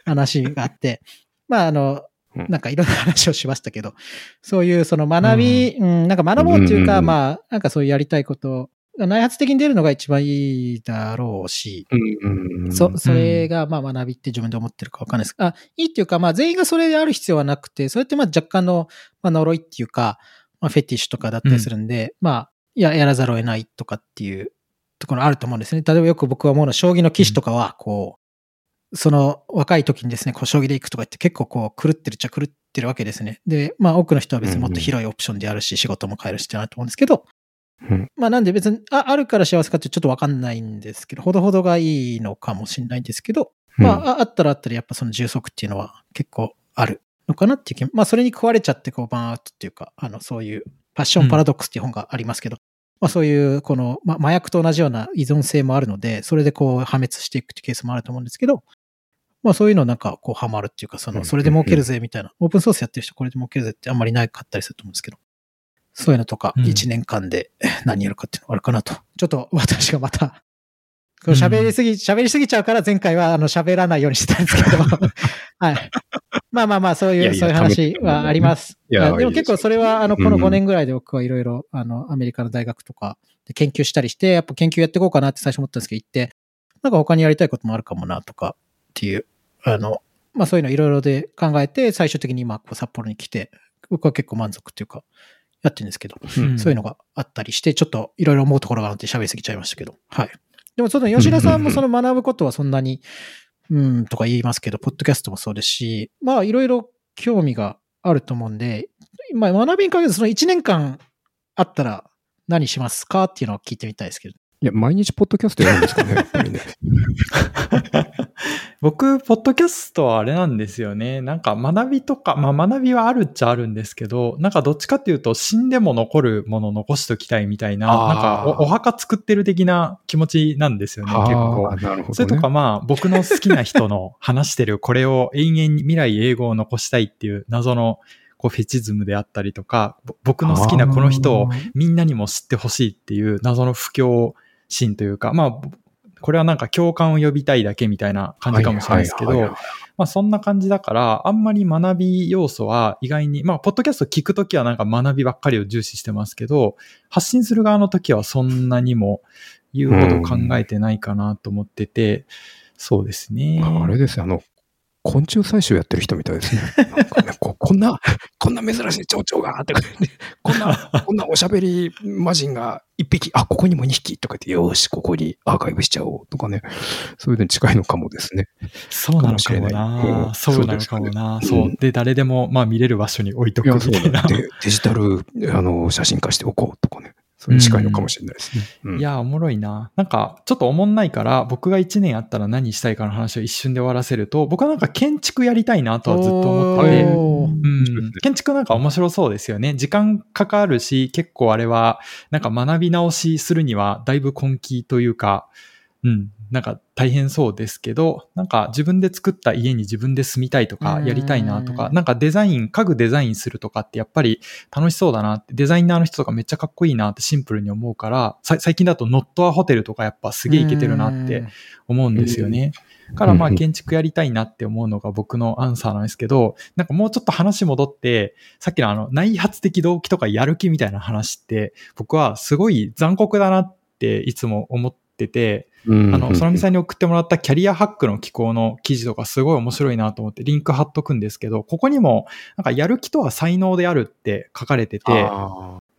話があって、まあ、あの、うんなんかいろんな話をしましたけど、そういうその学び、うん、なんか学ぼうっていうか、うんうんうんまあ、なんかそういうやりたいこと、内発的に出るのが一番いいだろうし、うんうんうんそ、それが、まあ学びって自分で思ってるかわかんないです。あ、いいっていうか、まあ全員がそれである必要はなくて、それってまあ若干の、まあ呪いっていうか、まあフェティッシュとかだったりするんで、まあ、や、やらざるを得ないとかっていうところあると思うんですね。例えばよく僕は思うのは、将棋の棋士とかは、こう、その若い時にですね、こう将棋で行くとか言って結構こう狂ってるっちゃ狂ってるわけですね。で、まあ多くの人は別にもっと広いオプションであるし、仕事も変えるしってなると思うんですけど、うん。まあなんで別に、ああるから幸せかってちょっとわかんないんですけど、ほどほどがいいのかもしれないんですけど、まあ、ああったらあったらやっぱその充足っていうのは結構あるのかなっていう気まあそれに食われちゃってこうバーンアウトっていうか、あのそういうパッションパラドックスっていう本がありますけど、まあそういうこの、まあ、麻薬と同じような依存性もあるので、それでこう破滅していくっていうケースもあると思うんですけど、まあそういうのなんかこうハマるっていうか、その、うん。それで儲けるぜみたいな、オープンソースやってる人これで儲けるぜってあんまりないかったりすると思うんですけど、そういうのとかうん。1年間で 何やるかっていうのがあるかなと。ちょっと私がまた、喋りすぎ、喋りすぎちゃうから前回はあの喋らないようにしてたんですけど、はい。まあまあまあ、そういう、そういう話はあります。でも結構それは、あの、このうん。5年ぐらいで僕はいろいろ、あの、アメリカの大学とかで研究したりして、やっぱ研究やっていこうかなって最初思ったんですけど、行って、なんか他にやりたいこともあるかもなとかっていう、あの、まあそういうのいろいろで考えて、最終的に今、こう札幌に来て、僕は結構満足っていうか、やってるんですけど、うんそういうのがあったりして、ちょっといろいろ思うところがあって喋りすぎちゃいましたけど、はい。でも、その吉田さんもその学ぶことはそんなに、うん、とか言いますけど、ポッドキャストもそうですし、まあ、いろいろ興味があると思うんで、まあ、学びに限らず、その1年間あったら何しますかっていうのを聞いてみたいですけど。いや、毎日ポッドキャストやるんですかね、やっぱりね。僕、ポッドキャストはあれなんですよね。なんか学びとか、まあ学びはあるっちゃあるんですけど、なんかどっちかっていうと死んでも残るものを残しときたいみたいな、なんかおお墓作ってる的な気持ちなんですよね、結構ね。それとかまあ僕の好きな人の話してるこれを永遠に未来英語を残したいっていう謎のこうフェチズムであったりとか、ぼ僕の好きなこの人をみんなにも知ってほしいっていう謎の不況心というか、まあ、これはなんか共感を呼びたいだけみたいな感じかもしれないですけど、まあそんな感じだから、あんまり学び要素は意外に、まあ、ポッドキャスト聞くときはなんか学びばっかりを重視してますけど、発信する側のときはそんなにも言うほど考えてないかなと思ってて、そうですね。あれですよ、あの、昆虫採集やってる人みたいですね。ねここんな、こんな珍しい蝶々が、ってこんな、こんなおしゃべり魔人が一匹、あ、ここにも二匹とか言って、よし、ここにアーカイブしちゃおうとかね。そういうのに近いのかもですね。そうなのかもな。うんそうなのかもな。そうねそう。で、誰でもまあ見れる場所に置いとくみたいな。でデジタル、あの、写真化しておこうとかね。それに近いのかもしれないですね。うん。いや、おもろいな。なんか、ちょっとおもんないから、僕が1年あったら何したいかの話を一瞬で終わらせると、僕はなんか建築やりたいなとはずっと思ってて、うん、建築築なんか面白そうですよね。時間かかるし、結構あれは、なんか学び直しするにはだいぶ根気というか、うん、なんか大変そうですけど、なんか自分で作った家に自分で住みたいとか、やりたいなとか、うんなんかデザイン、家具デザインするとかってやっぱり楽しそうだなって、デザイナーの人とかめっちゃかっこいいなってシンプルに思うから、さ最近だとノットアホテルとかやっぱすげえいけてるなって思うんですよね。だからまあうん建築やりたいなって思うのが僕のアンサーなんですけど、なんかもうちょっと話戻って、さっきのあの内発的動機とかやる気みたいな話って、僕はすごい残酷だなっていつも思ってて、ああの、そのみさんに送ってもらったキャリアハックの機構の記事とかすごい面白いなと思ってリンク貼っとくんですけど、ここにもなんかやる気とは才能であるって書かれてて、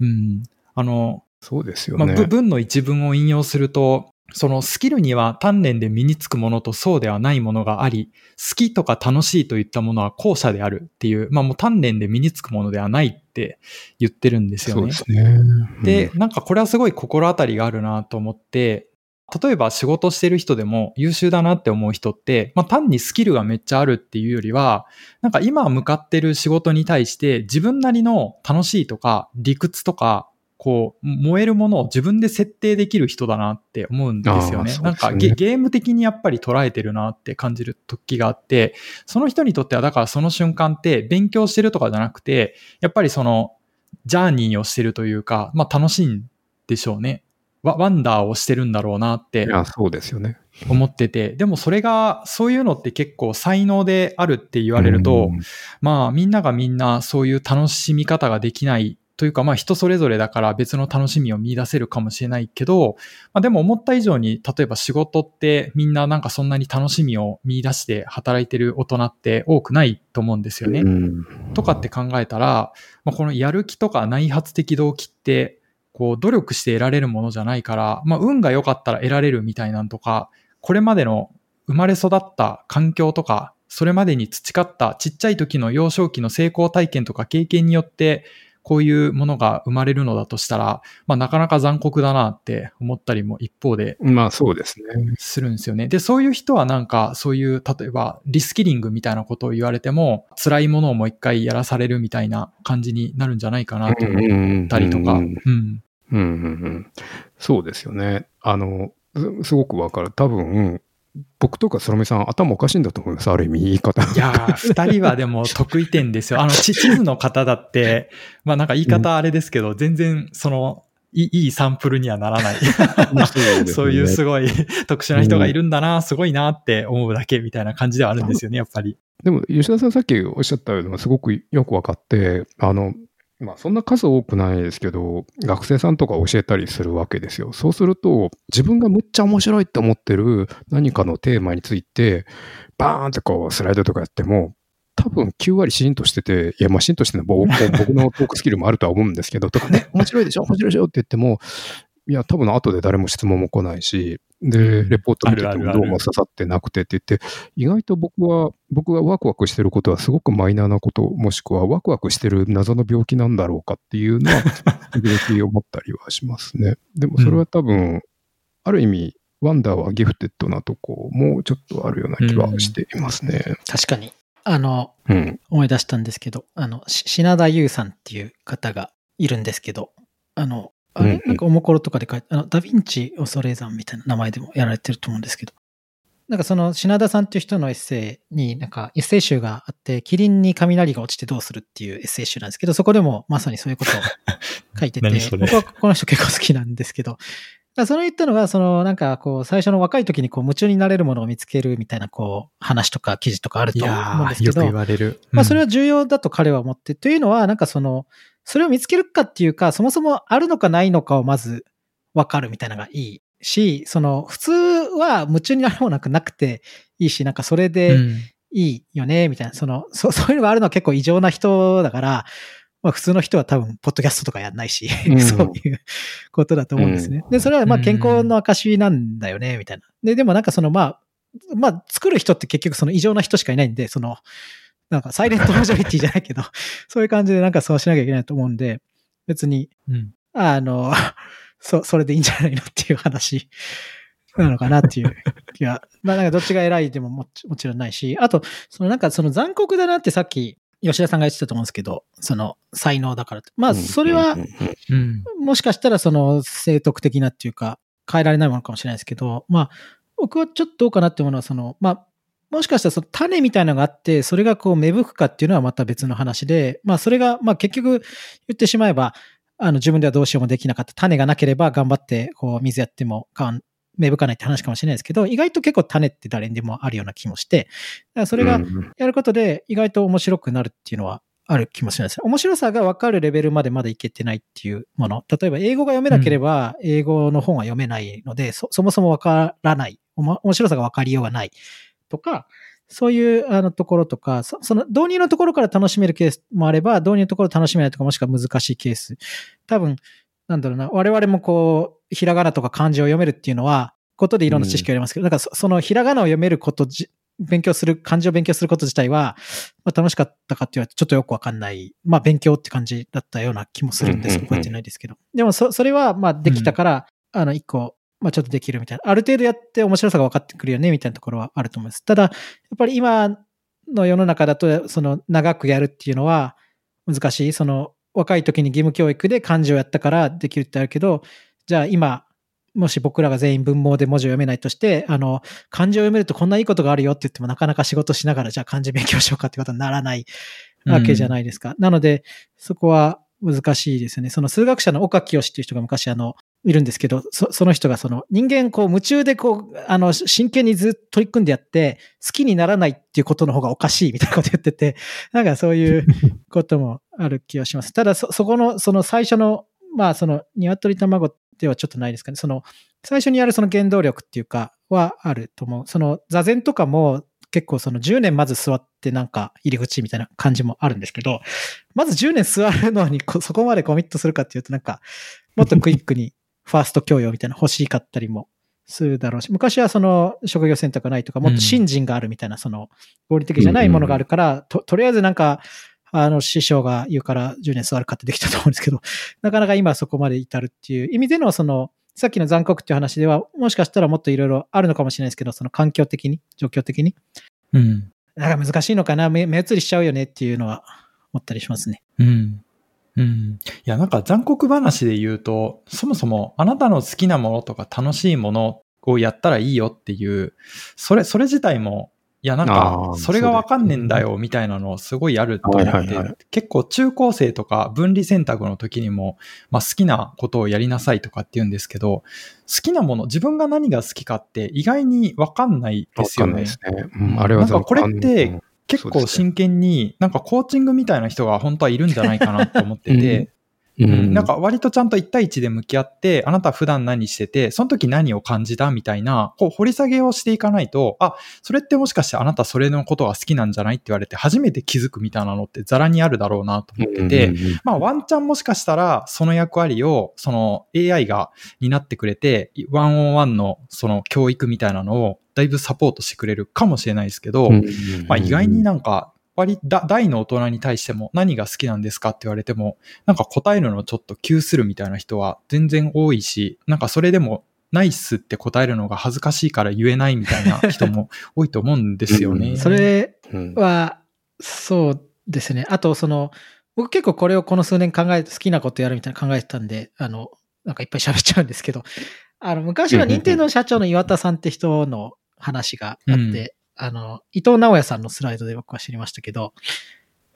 うん。あの、そうですよまあ、文の一文を引用すると、そのスキルには鍛錬で身につくものとそうではないものがあり、好きとか楽しいといったものは後者であるっていう、まあもう鍛錬で身につくものではないって言ってるんですよね。そうですね。で、なんかこれはすごい心当たりがあるなと思って、例えば仕事してる人でも優秀だなって思う人って、まあ単にスキルがめっちゃあるっていうよりは、なんか今向かってる仕事に対して自分なりの楽しいとか理屈とか、こう、燃えるものを自分で設定できる人だなって思うんですよね。ねなんかゲゲーム的にやっぱり捉えてるなって感じる時があって、その人にとってはだからその瞬間って勉強してるとかじゃなくて、やっぱりそのジャーニーをしてるというか、まあ楽しいんでしょうね。ワワンダーをしてるんだろうなっていや、そうですよね。思ってて、でもそれが、そういうのって結構才能であるって言われると、うんまあみんながみんなそういう楽しみ方ができないというか、まあ人それぞれだから別の楽しみを見出せるかもしれないけど、まあでも思った以上に、例えば仕事ってみんななんかそんなに楽しみを見出して働いてる大人って多くないと思うんですよね。うんとかって考えたら、まあ、このやる気とか内発的動機って、こう努力して得られるものじゃないから、まあ運が良かったら得られるみたいなんとか、これまでの生まれ育った環境とか、それまでに培ったちっちゃい時の幼少期の成功体験とか経験によって、こういうものが生まれるのだとしたら、まあなかなか残酷だなって思ったりも一方でまあそうですね。するんですよね。で、そういう人はなんか、そういう、例えば、リスキリングみたいなことを言われても、辛いものをもう一回やらされるみたいな感じになるんじゃないかなと思ったりとか。そうですよね。あの、すすごくわかる。多分、僕とかそらみさん頭おかしいんだと思います。ある意味言い方。いやー、二人はでも得意点ですよ。あの、地地図の方だって、まあなんか言い方あれですけど、全然、その、いいサンプルにはならない。そういうすごい 特殊な人がいるんだな、すごいなって思うだけみたいな感じではあるんですよね、やっぱり。でも、吉田さんさっきおっしゃったのがすごくよくわかって、あの、まあそんな数多くないですけど、学生さんとか教えたりするわけですよ。そうすると、自分がむっちゃ面白いって思ってる何かのテーマについて、バーンってこうスライドとかやっても、多分9割シーンとしてて、いや、まあシーンとしての僕僕のトークスキルもあるとは思うんですけど、とかね、面白いでしょ面白いでしょって言っても、いや、多分後で誰も質問も来ないし、で、レポート見ててもどうも刺さってなくてって言って、意外と僕は、僕がワクワクしてることはすごくマイナーなこと、もしくはワクワクしてる謎の病気なんだろうかっていうのは、時々思ったりはしますね。でもそれは多分、ある意味、ワンダーはギフテッドなとこ、もうちょっとあるような気はしていますね。確かに。あの、うん。思い出したんですけど、あの、し品田優さんっていう方がいるんですけど、あの、あうんうん。れ？なんかおもころとかで書いて、あの、ダヴィンチ恐山みたいな名前でもやられてると思うんですけど、なんかその品田さんっていう人のエッセイに、なんかエッセイ集があって、キリンに雷が落ちてどうするっていうエッセイ集なんですけど、そこでもまさにそういうことを 書いてて、僕はこの人結構好きなんですけど、その言ったのが、そのなんかこう、最初の若い時にこう夢中になれるものを見つけるみたいなこう、話とか記事とかあるいと思うんですけど、よく言われる。まあ、それは、は重要だと彼は思って、というのは、なんかその、それを見つけるかっていうか、そもそもあるのかないのかをまず分かるみたいなのがいいし、その、普通は夢中になるものなくなくていいし、なんかそれでうんいいよね、みたいな、その、そ そういうのがあるのは結構異常な人だから、まあ普通の人は多分、ポッドキャストとかやんないし、うんそういうことだと思うんですね。で、それはまあ健康の証なんだよね、みたいな。で、でもなんかその、まあ、まあ、作る人って結局その異常な人しかいないんで、その、なんかサイレントマジョリティじゃないけど、そういう感じでなんかそうしなきゃいけないと思うんで、別に、うんあの、そ、それでいいんじゃないのっていう話 なのかなっていう気が、まあなんかどっちが偉いでももちもちろんないし、あと、そのなんかその残酷だなってさっき吉田さんが言ってたと思うんですけど、その才能だからって。まあ、それは。もしかしたらその生徳的なっていうか、変えられないものかもしれないですけど、まあ、僕はちょっとどうかなって思うのは、その、まあ、もしかしたらその種みたいなのがあって、それがこう芽吹くかっていうのはまた別の話で、まあそれが、まあ結局言ってしまえば、あの自分ではどうしようもできなかった種がなければ頑張ってこう水やってもかん芽吹かないって話かもしれないですけど、意外と結構種って誰にでもあるような気もして、だからそれがうんやることで意外と面白くなるっていうのはある気もしれないです。面白さが分かるレベルまでまだいけてないっていうもの。例えば英語が読めなければ英語の本は読めないので、そそもそも分からない。面白さが分かりようがない。とか、そういうあのところとか、そその導入のところから楽しめるケースもあれば、導入のところ楽しめないとか、もしくは難しいケース。多分、なんだろうな、我々もこう、ひらがなとか漢字を読めるっていうのは、ことでいろんな知識を得ますけど、だからそそのひらがなを読めることじ、勉強する、漢字を勉強すること自体は、まあ、楽しかったかって言われてちょっとよくわかんない、まあ勉強って感じだったような気もするんです。うんうんうん覚えてないですけど。でもそ、それはまあできたから、あの一個、まあちょっとできるみたいな。ある程度やって面白さが分かってくるよね、みたいなところはあると思います。ただ、やっぱり今の世の中だと、その長くやるっていうのは難しい。その若い時に義務教育で漢字をやったからできるってあるけど、じゃあ今、もし僕らが全員文盲で文字を読めないとして、あの、漢字を読めるとこんないいことがあるよって言ってもなかなか仕事しながらじゃあ漢字勉強しようかってことにならないわけじゃないですか。なので、そこは難しいですよね。その数学者の岡清っていう人が昔あの、いるんですけど、そその人がその人間こう夢中でこう、あの、真剣にずっと取り組んでやって、好きにならないっていうことの方がおかしいみたいなこと言ってて、なんかそういうこともある気がします。ただそ、そこの、その最初の、まあその、鶏卵ではちょっとないですかね。その、最初にやるその原動力っていうか、はあると思う。その座禅とかも結構その10年まず座ってなんか入り口みたいな感じもあるんですけど、まず10年座るのにそこまでコミットするかっていうとなんか、もっとクイックにファースト教養みたいな欲しかったりもするだろうし、昔はその職業選択がないとか、もっと信心があるみたいな、その合理的じゃないものがあるから、ととりあえずなんか、あの、師匠が言うから10年座るかってできたと思うんですけど、なかなか今そこまで至るっていう意味での、その、さっきの残酷っていう話では、もしかしたらもっといろいろあるのかもしれないですけど、その環境的に、状況的に、うん。なんか難しいのかな、目目移りしちゃうよねっていうのは思ったりしますね。うん。うん。いや、なんか残酷話で言うと、そもそもあなたの好きなものとか楽しいものをやったらいいよっていう、それ、それ自体も、いや、なんあか、ーそれがわかんねえんだよ、みたいなのすごいあると思って結構中高生とか分離選択の時にも、まあ好きなことをやりなさいとかって言うんですけど、好きなもの、自分が何が好きかって意外にわかんないでわすよねかんないで。すね。うん、あれはなんかこれってうん結構真剣に、なんかコーチングみたいな人が本当はいるんじゃないかなと思ってて、ううん。なんか割とちゃんと1対1で向き合って、あなた普段何してて、その時何を感じたみたいな、こう掘り下げをしていかないと、あ、それってもしかしてあなたそれのことが好きなんじゃないって言われて初めて気づくみたいなのってザラにあるだろうなと思ってて、うんうんうんまあワンチャンもしかしたらその役割をその AI が担ってくれて、ワンオンワンのその教育みたいなのをだいぶサポートしてくれるかもしれないですけど、まあ意外になんか、割だ大の大人に対しても何が好きなんですかって言われても、なんか答えるのちょっと急するみたいな人は全然多いし、なんかそれでもナイスって答えるのが恥ずかしいから言えないみたいな人も多いと思うんですよね。うんそれうんは、そうですね。あと、その、僕結構これをこの数年考えて、好きなことやるみたいな考えてたんで、あの、なんかいっぱい喋っちゃうんですけど、あの、昔は任天堂社長の岩田さんって人の話があって、うん。あの、伊藤直也さんのスライドで僕は知りましたけど、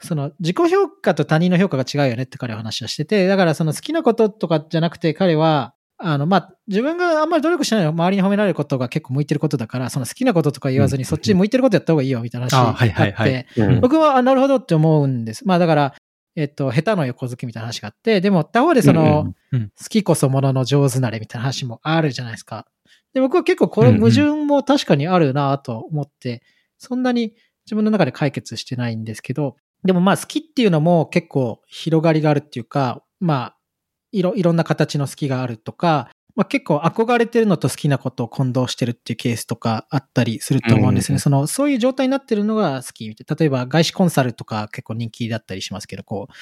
その自己評価と他人の評価が違うよねって彼は話をしてて、だからその好きなこととかじゃなくて彼は、あの、まあ、自分があんまり努力しないの周りに褒められることが結構向いてることだから、その好きなこととか言わずにうん。そっちに向いてることやった方がいいよみたいな話がああはいはい。はって僕はあなるほどって思うんです。まあだから、えっと、下手の横好きみたいな話があって、でも他方でその、好きこそものの上手なれみたいな話もあるじゃないですか。で、僕は結構この矛盾も確かにあるなと思って、そんなに自分の中で解決してないんですけど、でもまあ好きっていうのも結構広がりがあるっていうか、まあ、いろ、いろんな形の好きがあるとか、まあ結構憧れてるのと好きなことを混同してるっていうケースとかあったりすると思うんですね。うんその、そういう状態になってるのが好き。例えば外資コンサルとか結構人気だったりしますけど、こう、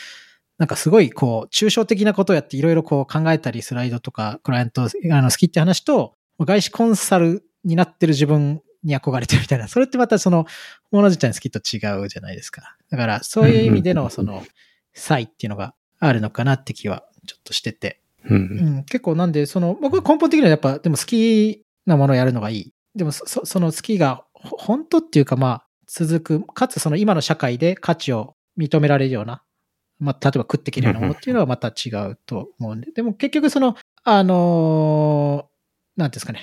なんかすごいこう、抽象的なことをやっていろいろこう考えたりスライドとかクライアントあの好きって話と、外資コンサルになってる自分に憧れてるみたいな、それってまたその、もの自体の好きと違うじゃないですか。だから、そういう意味でのその、差異っていうのがあるのかなって気はちょっとしてて。う。うんん、結構なんで、その、僕は根本的にはやっぱ、でも好きなものをやるのがいい。でもそ、そその好きが、ほ本当っていうかまあ、続く、かつその今の社会で価値を認められるような、まあ、例えば食っていけるようなものっていうのはまた違うと思うんで、でも結局その、あのーなんですかね。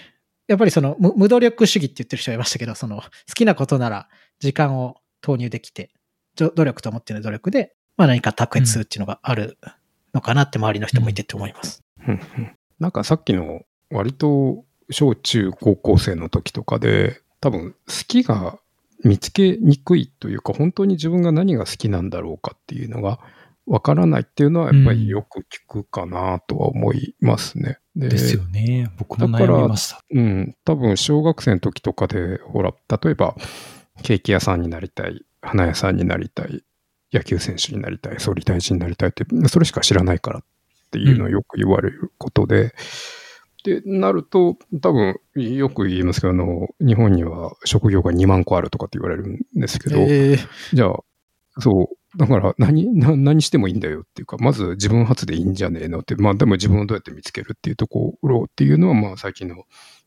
やっぱりその無無努力主義って言ってる人がいましたけど、その好きなことなら時間を投入できて、努力と思っている努力で、まあ何か卓越するっていうのがあるのかなって周りの人もいてって思います。なんかさっきの割と小中高校生の時とかで多分好きが見つけにくいというか本当に自分が何が好きなんだろうかっていうのがわからないっていうのはやっぱりよく聞くかなとは思いますね。でですよね。僕も悩みました。うん、多分小学生の時とかで、ほら、例えば、ケーキ屋さんになりたい、花屋さんになりたい、野球選手になりたい、総理大臣になりたいって、それしか知らないからっていうのをよく言われることで、で、なると、多分、よく言いますけど、あの、日本には職業が2万個あるとかって言われるんですけど、えーじゃあ、そう。だから何、な何してもいいんだよっていうか、まず自分発でいいんじゃねえのって、まあでも自分をどうやって見つけるっていうところっていうのは、まあ最近の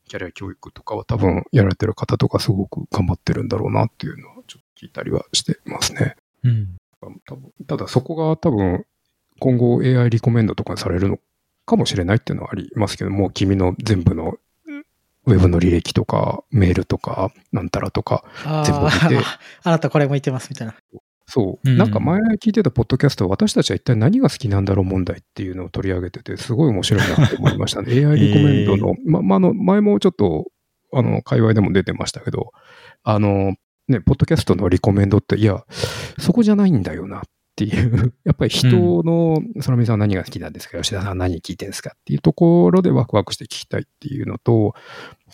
キャリア教育とかは多分やられてる方とかすごく頑張ってるんだろうなっていうのはちょっと聞いたりはしてますね。うん。多分ただそこが多分今後 AI リコメンドとかにされるのかもしれないっていうのはありますけども、君の全部のウェブの履歴とかメールとかなんたらとかあ全部見てー あなたこれ向いてますみたいな。そう。うんなんか前聞いてたポッドキャスト、私たちは一体何が好きなんだろう問題っていうのを取り上げてて、すごい面白いなって思いましたね。AI リコメンドの、ま、まあ、あの、前もちょっと、あの、界隈でも出てましたけど、あの、ね、ポッドキャストのリコメンドって、いや、そこじゃないんだよなっていう、やっぱり人の、そのみさんは何が好きなんですか？吉田さんは何聞いてるんですか？っていうところでワクワクして聞きたいっていうのと、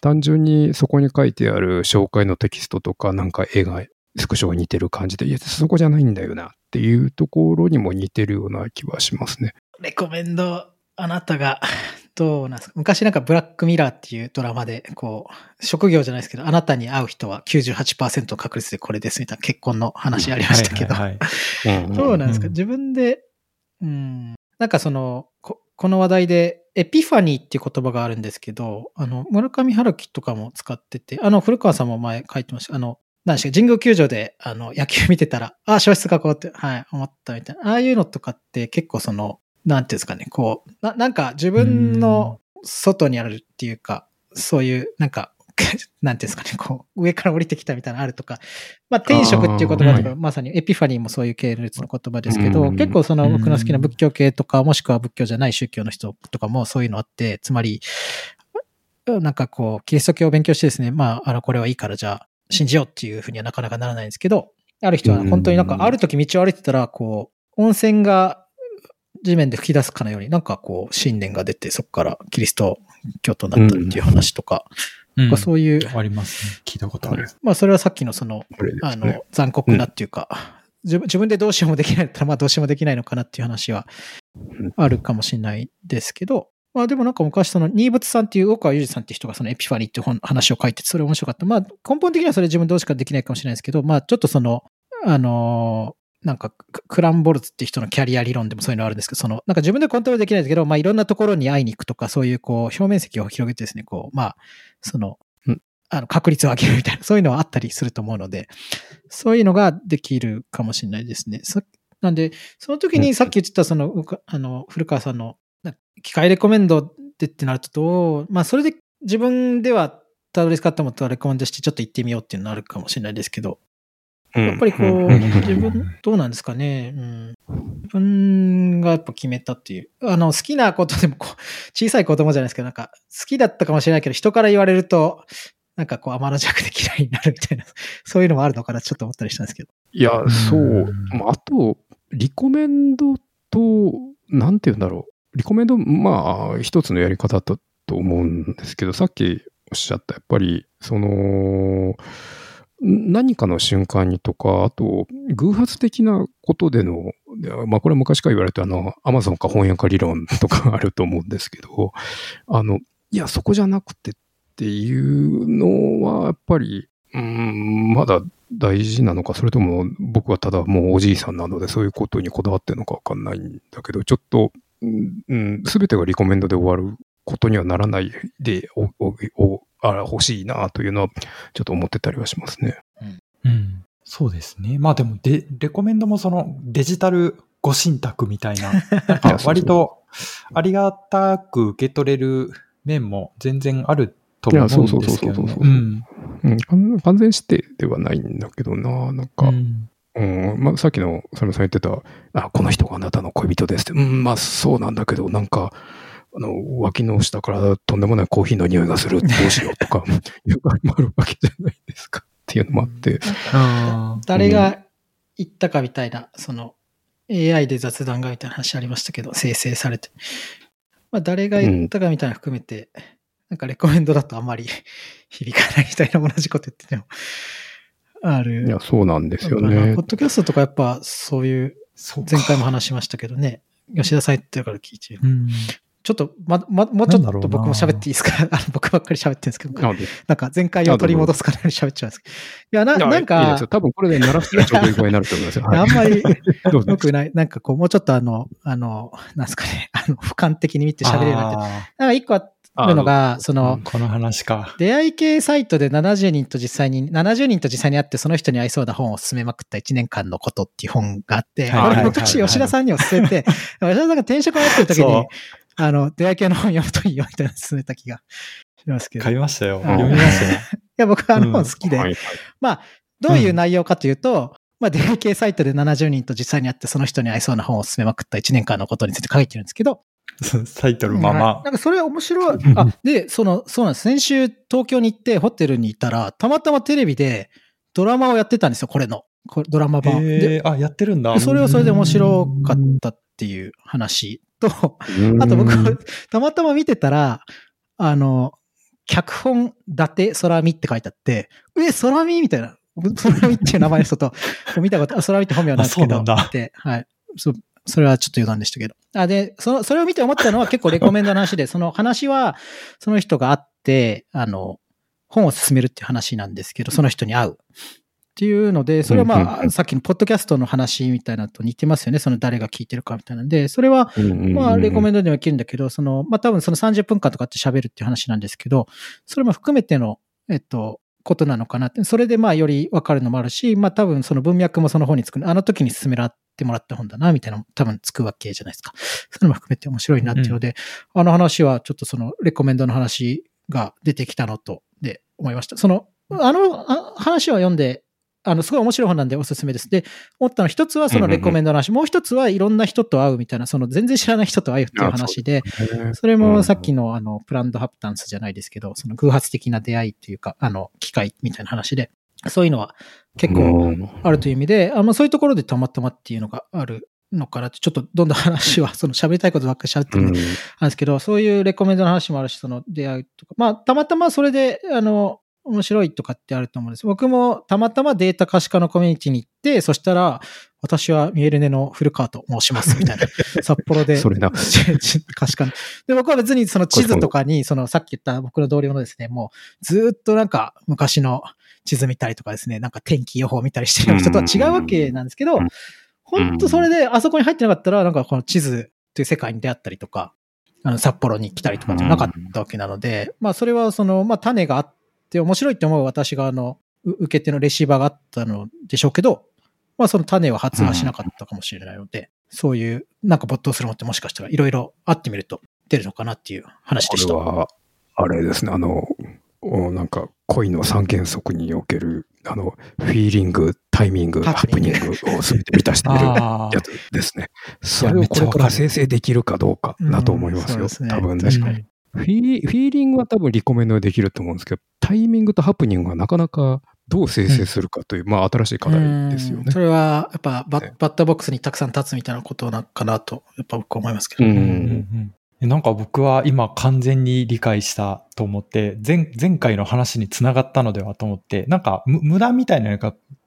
単純にそこに書いてある紹介のテキストとか、なんか絵が、スクショが似てる感じで、いや、そこじゃないんだよなっていうところにも似てるような気はしますね。レコメンド、あなたが、どうなんですか？昔なんかブラックミラーっていうドラマで、こう、職業じゃないですけど、あなたに会う人は98%の確率でこれですみたいな結婚の話ありましたけど、どうなんですか、うん自分で、うん、なんかそのこ、この話題で、エピファニーっていう言葉があるんですけど、あの、村上春樹とかも使ってて、あの、古川さんも前書いてました。あの、何でしたっけ神宮球場で、あの、野球見てたら、あ、消失がこうって、はい、思ったみたいな。ああいうのとかって結構その、なんていうんですかね、こう、ななんか自分の外にあるっていうか、そういう、なんか、なんていうんですかね、こう、上から降りてきたみたいなのあるとか、まあ、天職っていう言葉とか、まさにエピファニーもそういう系列の言葉ですけど、うん。結構その僕の好きな仏教系とか、もしくは仏教じゃない宗教の人とかもそういうのあって、つまり、なんかこう、キリスト教を勉強してですね、まあ、あの、これはいいからじゃあ、信じようっていうふうにはなかなかならないんですけど、ある人は本当になんか、ある時道を歩いてたら、こう、温泉が地面で吹き出すかのように、なんかこう、信念が出て、そこからキリスト教徒になったっていう話とか、うんそういう、ありますね。聞いたことある。まあ、それはさっきのその、あねの、残酷なっていうか、自分自分でどうしようもできないったら、まあどうしようもできないのかなっていう話はうんあるかもしれないですけど、まあでもなんか昔その、新仏さんっていう、大川裕二さんっていう人がそのエピファニーっていう本話を書いてて、それ面白かった。まあ根本的にはそれ自分どうしかできないかもしれないですけど、まあちょっとその、あのーなんかク、クランボルツっていう人のキャリア理論でもそういうのあるんですけど、その、なんか自分でコントロールできないですけど、まあいろんなところに会いに行くとか、そういうこう、表面積を広げてですね、こう、まあ、そのうん、あの、確率を上げるみたいな、そういうのはあったりすると思うので、そういうのができるかもしれないですね。そなんで、その時にさっき言ってた、その、あの、古川さんの、な機械レコメンドでってなるとまあ、それで自分ではたどり着かったものとレコメンドしてちょっと行ってみようっていうのあるかもしれないですけど、やっぱりこう、ん自分、どうなんですかね。うん。自分がやっぱ決めたっていう。あの、好きなことでもこう、小さい子供じゃないですけど、なんか、好きだったかもしれないけど、人から言われると、なんかこう、天の弱で嫌いになるみたいな、そういうのもあるのかな、ちょっと思ったりしたんですけど。いや、そううん。まああと、リコメンドと、なんて言うんだろう。リコメンド、まあ、一つのやり方だと思うんですけど、さっきおっしゃった、やっぱり、その、何かの瞬間にとか、あと、偶発的なことでの、まあ、これ昔から言われてあの、アマゾンか翻訳理論とかあると思うんですけど、あの、いや、そこじゃなくてっていうのは、やっぱり、うん、まだ大事なのか、それとも僕はただもうおじいさんなのでそういうことにこだわってるのかわかんないんだけど、ちょっと、うん、すべてがリコメンドで終わることにはならないでおおおあ欲しいなというのはちょっと思ってたりはしますね。うん。そうですね。まあでもで、レコメンドもそのデジタルご神託みたいな、割とありがたく受け取れる面も全然あると思うんですけどいやそうそうそうそうね。そううんうん、完完全指定ではないんだけどな、なんか、うんうん。まあ、さっきのサムさん言ってた、あ、この人があなたの恋人ですって、うん、まあそうなんだけど、なんか、あの、脇の下からとんでもないコーヒーの匂いがする、どうしようとか、いう場合もあるわけじゃないですか。っていうのもあって、誰が言ったかみたいな、その AI で雑談がみたいな話ありましたけど、生成されて。まあ、誰が言ったかみたいなの含めて、なんかレコメンドだとあんまり 響かないみたいな同じこと言ってても、ある。いや、そうなんですよねポッ。ドキャストとかやっぱそういう、前回も話しましたけどね、吉田さん言ってるから聞いてる。うんちょっと、ま、ま、もうちょっと僕も喋っていいですか？あの僕ばっかり喋ってるんですけど、なんか前回を取り戻すかのように喋っちゃうんですけど。いや、なやなんか、いいですよ。多分これで鳴らしたらちょうどいい具合になると思いますよ。はいあんまりどうぞ良くない。なんかこう、もうちょっとあの、あの、なんですかね、あの、俯瞰的に見て喋れるようになって。あなんか一個あるのが、そのー、この話か。出会い系サイトで70人と実際に、70人と実際に会ってその人に合いそうな本を勧めまくった1年間のことっていう本があって、はいはいはいはい俺昔吉田さんにも勧めて、吉田さんが転職をやってる時にあの、出会い系の本読むといいよみたいなの勧めた気がしますけど。い買いましたよ。うん読みましたよ。や、僕はあのうん本好きで、まあ、どういう内容かというと、まあ、出会い系サイトで70人と実際に会ってその人に合いそうな本を勧めまくった1年間のことについて書いてるんですけど、タイトルまはいまな。んかそれ面白い。あ、で、その、そうなんです。先週東京に行ってホテルにいたら、たまたまテレビでドラマをやってたんですよ、これの。これドラマ版。でえー、あ、やってるんだ。でそれはそれで面白かったっていう話と、あと僕うん、たまたま見てたら、あの、脚本、伊達空見って書いてあって、え、空見みたいな。空見っていう名前の人と、見たこと、あ空見って本名なんですけど、あそうなんだで、はい。そそれはちょっと余談でしたけど。あ、で、その、それを見て思ったのは結構レコメンドの話で、その話は、その人が会って、あの、本を進めるっていう話なんですけど、その人に会う。っていうので、それはまあ、うんさっきのポッドキャストの話みたいなのと似てますよね。その誰が聞いてるかみたいなんで、それは、まあ、レコメンドでもいけるんだけど、その、まあ、多分その30分間とかって喋るっていう話なんですけど、それも含めての、えっと、ことなのかなって。それでまあ、より分かるのもあるし、まあ、多分その文脈もその本につく、あの時に進めらってもらった本だな、みたいなのも多分つくわけじゃないですか。それも含めて面白いなっていうので、あの話はちょっとその、レコメンドの話が出てきたのと、で、思いました。その、あのあ話は読んで、あの、すごい面白い本なんでおすすめです。で、思ったの一つはそのレコメンドの話、もう一つはいろんな人と会うみたいな、その全然知らない人と会うっていう話で、それもさっきのあの、プランドハプタンスじゃないですけど、その偶発的な出会いっていうか、あの、機会みたいな話で、そういうのは結構あるという意味で、あまあそういうところでたまたまっていうのがあるのかなって、ちょっとどんどん話は、その喋りたいことばっかり喋ってるんで、なんですけど、そういうレコメンドの話もあるし、その出会いとか、まあ、たまたまそれで、あの、面白いとかってあると思うんです。僕もたまたまデータ可視化のコミュニティに行って、そしたら、私はミエルネの古川と申します、みたいな。札幌で。それな可視化の。で、僕は別にその地図とかに、そのさっき言った僕の同僚のですね、もうずーっとなんか昔の地図見たりとかですね、なんか天気予報見たりしてる人とは違うわけなんですけどうん、本当それであそこに入ってなかったら、なんかこの地図という世界に出会ったりとか、あの札幌に来たりとかじゃなかったわけなので、まあそれはその、まあ種があって面白いって思う私があの、う受け手のレシーバーがあったのでしょうけど、まあその種は発芽しなかったかもしれないので、そういうなんか没頭するものってもしかしたらいろいろあってみると出るのかなっていう話でした。あれですね、あの、おなんか恋の三原則における、あの、フィーリング、タイミング、ハハプニングを全て満たしているあやつですね。それをこれから生成できるかどうかだと思いますよ。すね多分ね。確かに。フィーフィーリングは多分リコメンドできると思うんですけど、タイミングとハプニングはなかなかどう生成するかという、まあ新しい課題ですよねうんそ。れはやっぱバねバッターボックスにたくさん立つみたいなことなのかなと、やっぱ僕は思いますけど。ううんうんんうんなんか僕は今完全に理解したと思って、前前回の話につながったのではと思って、なんかむ無駄みたいなや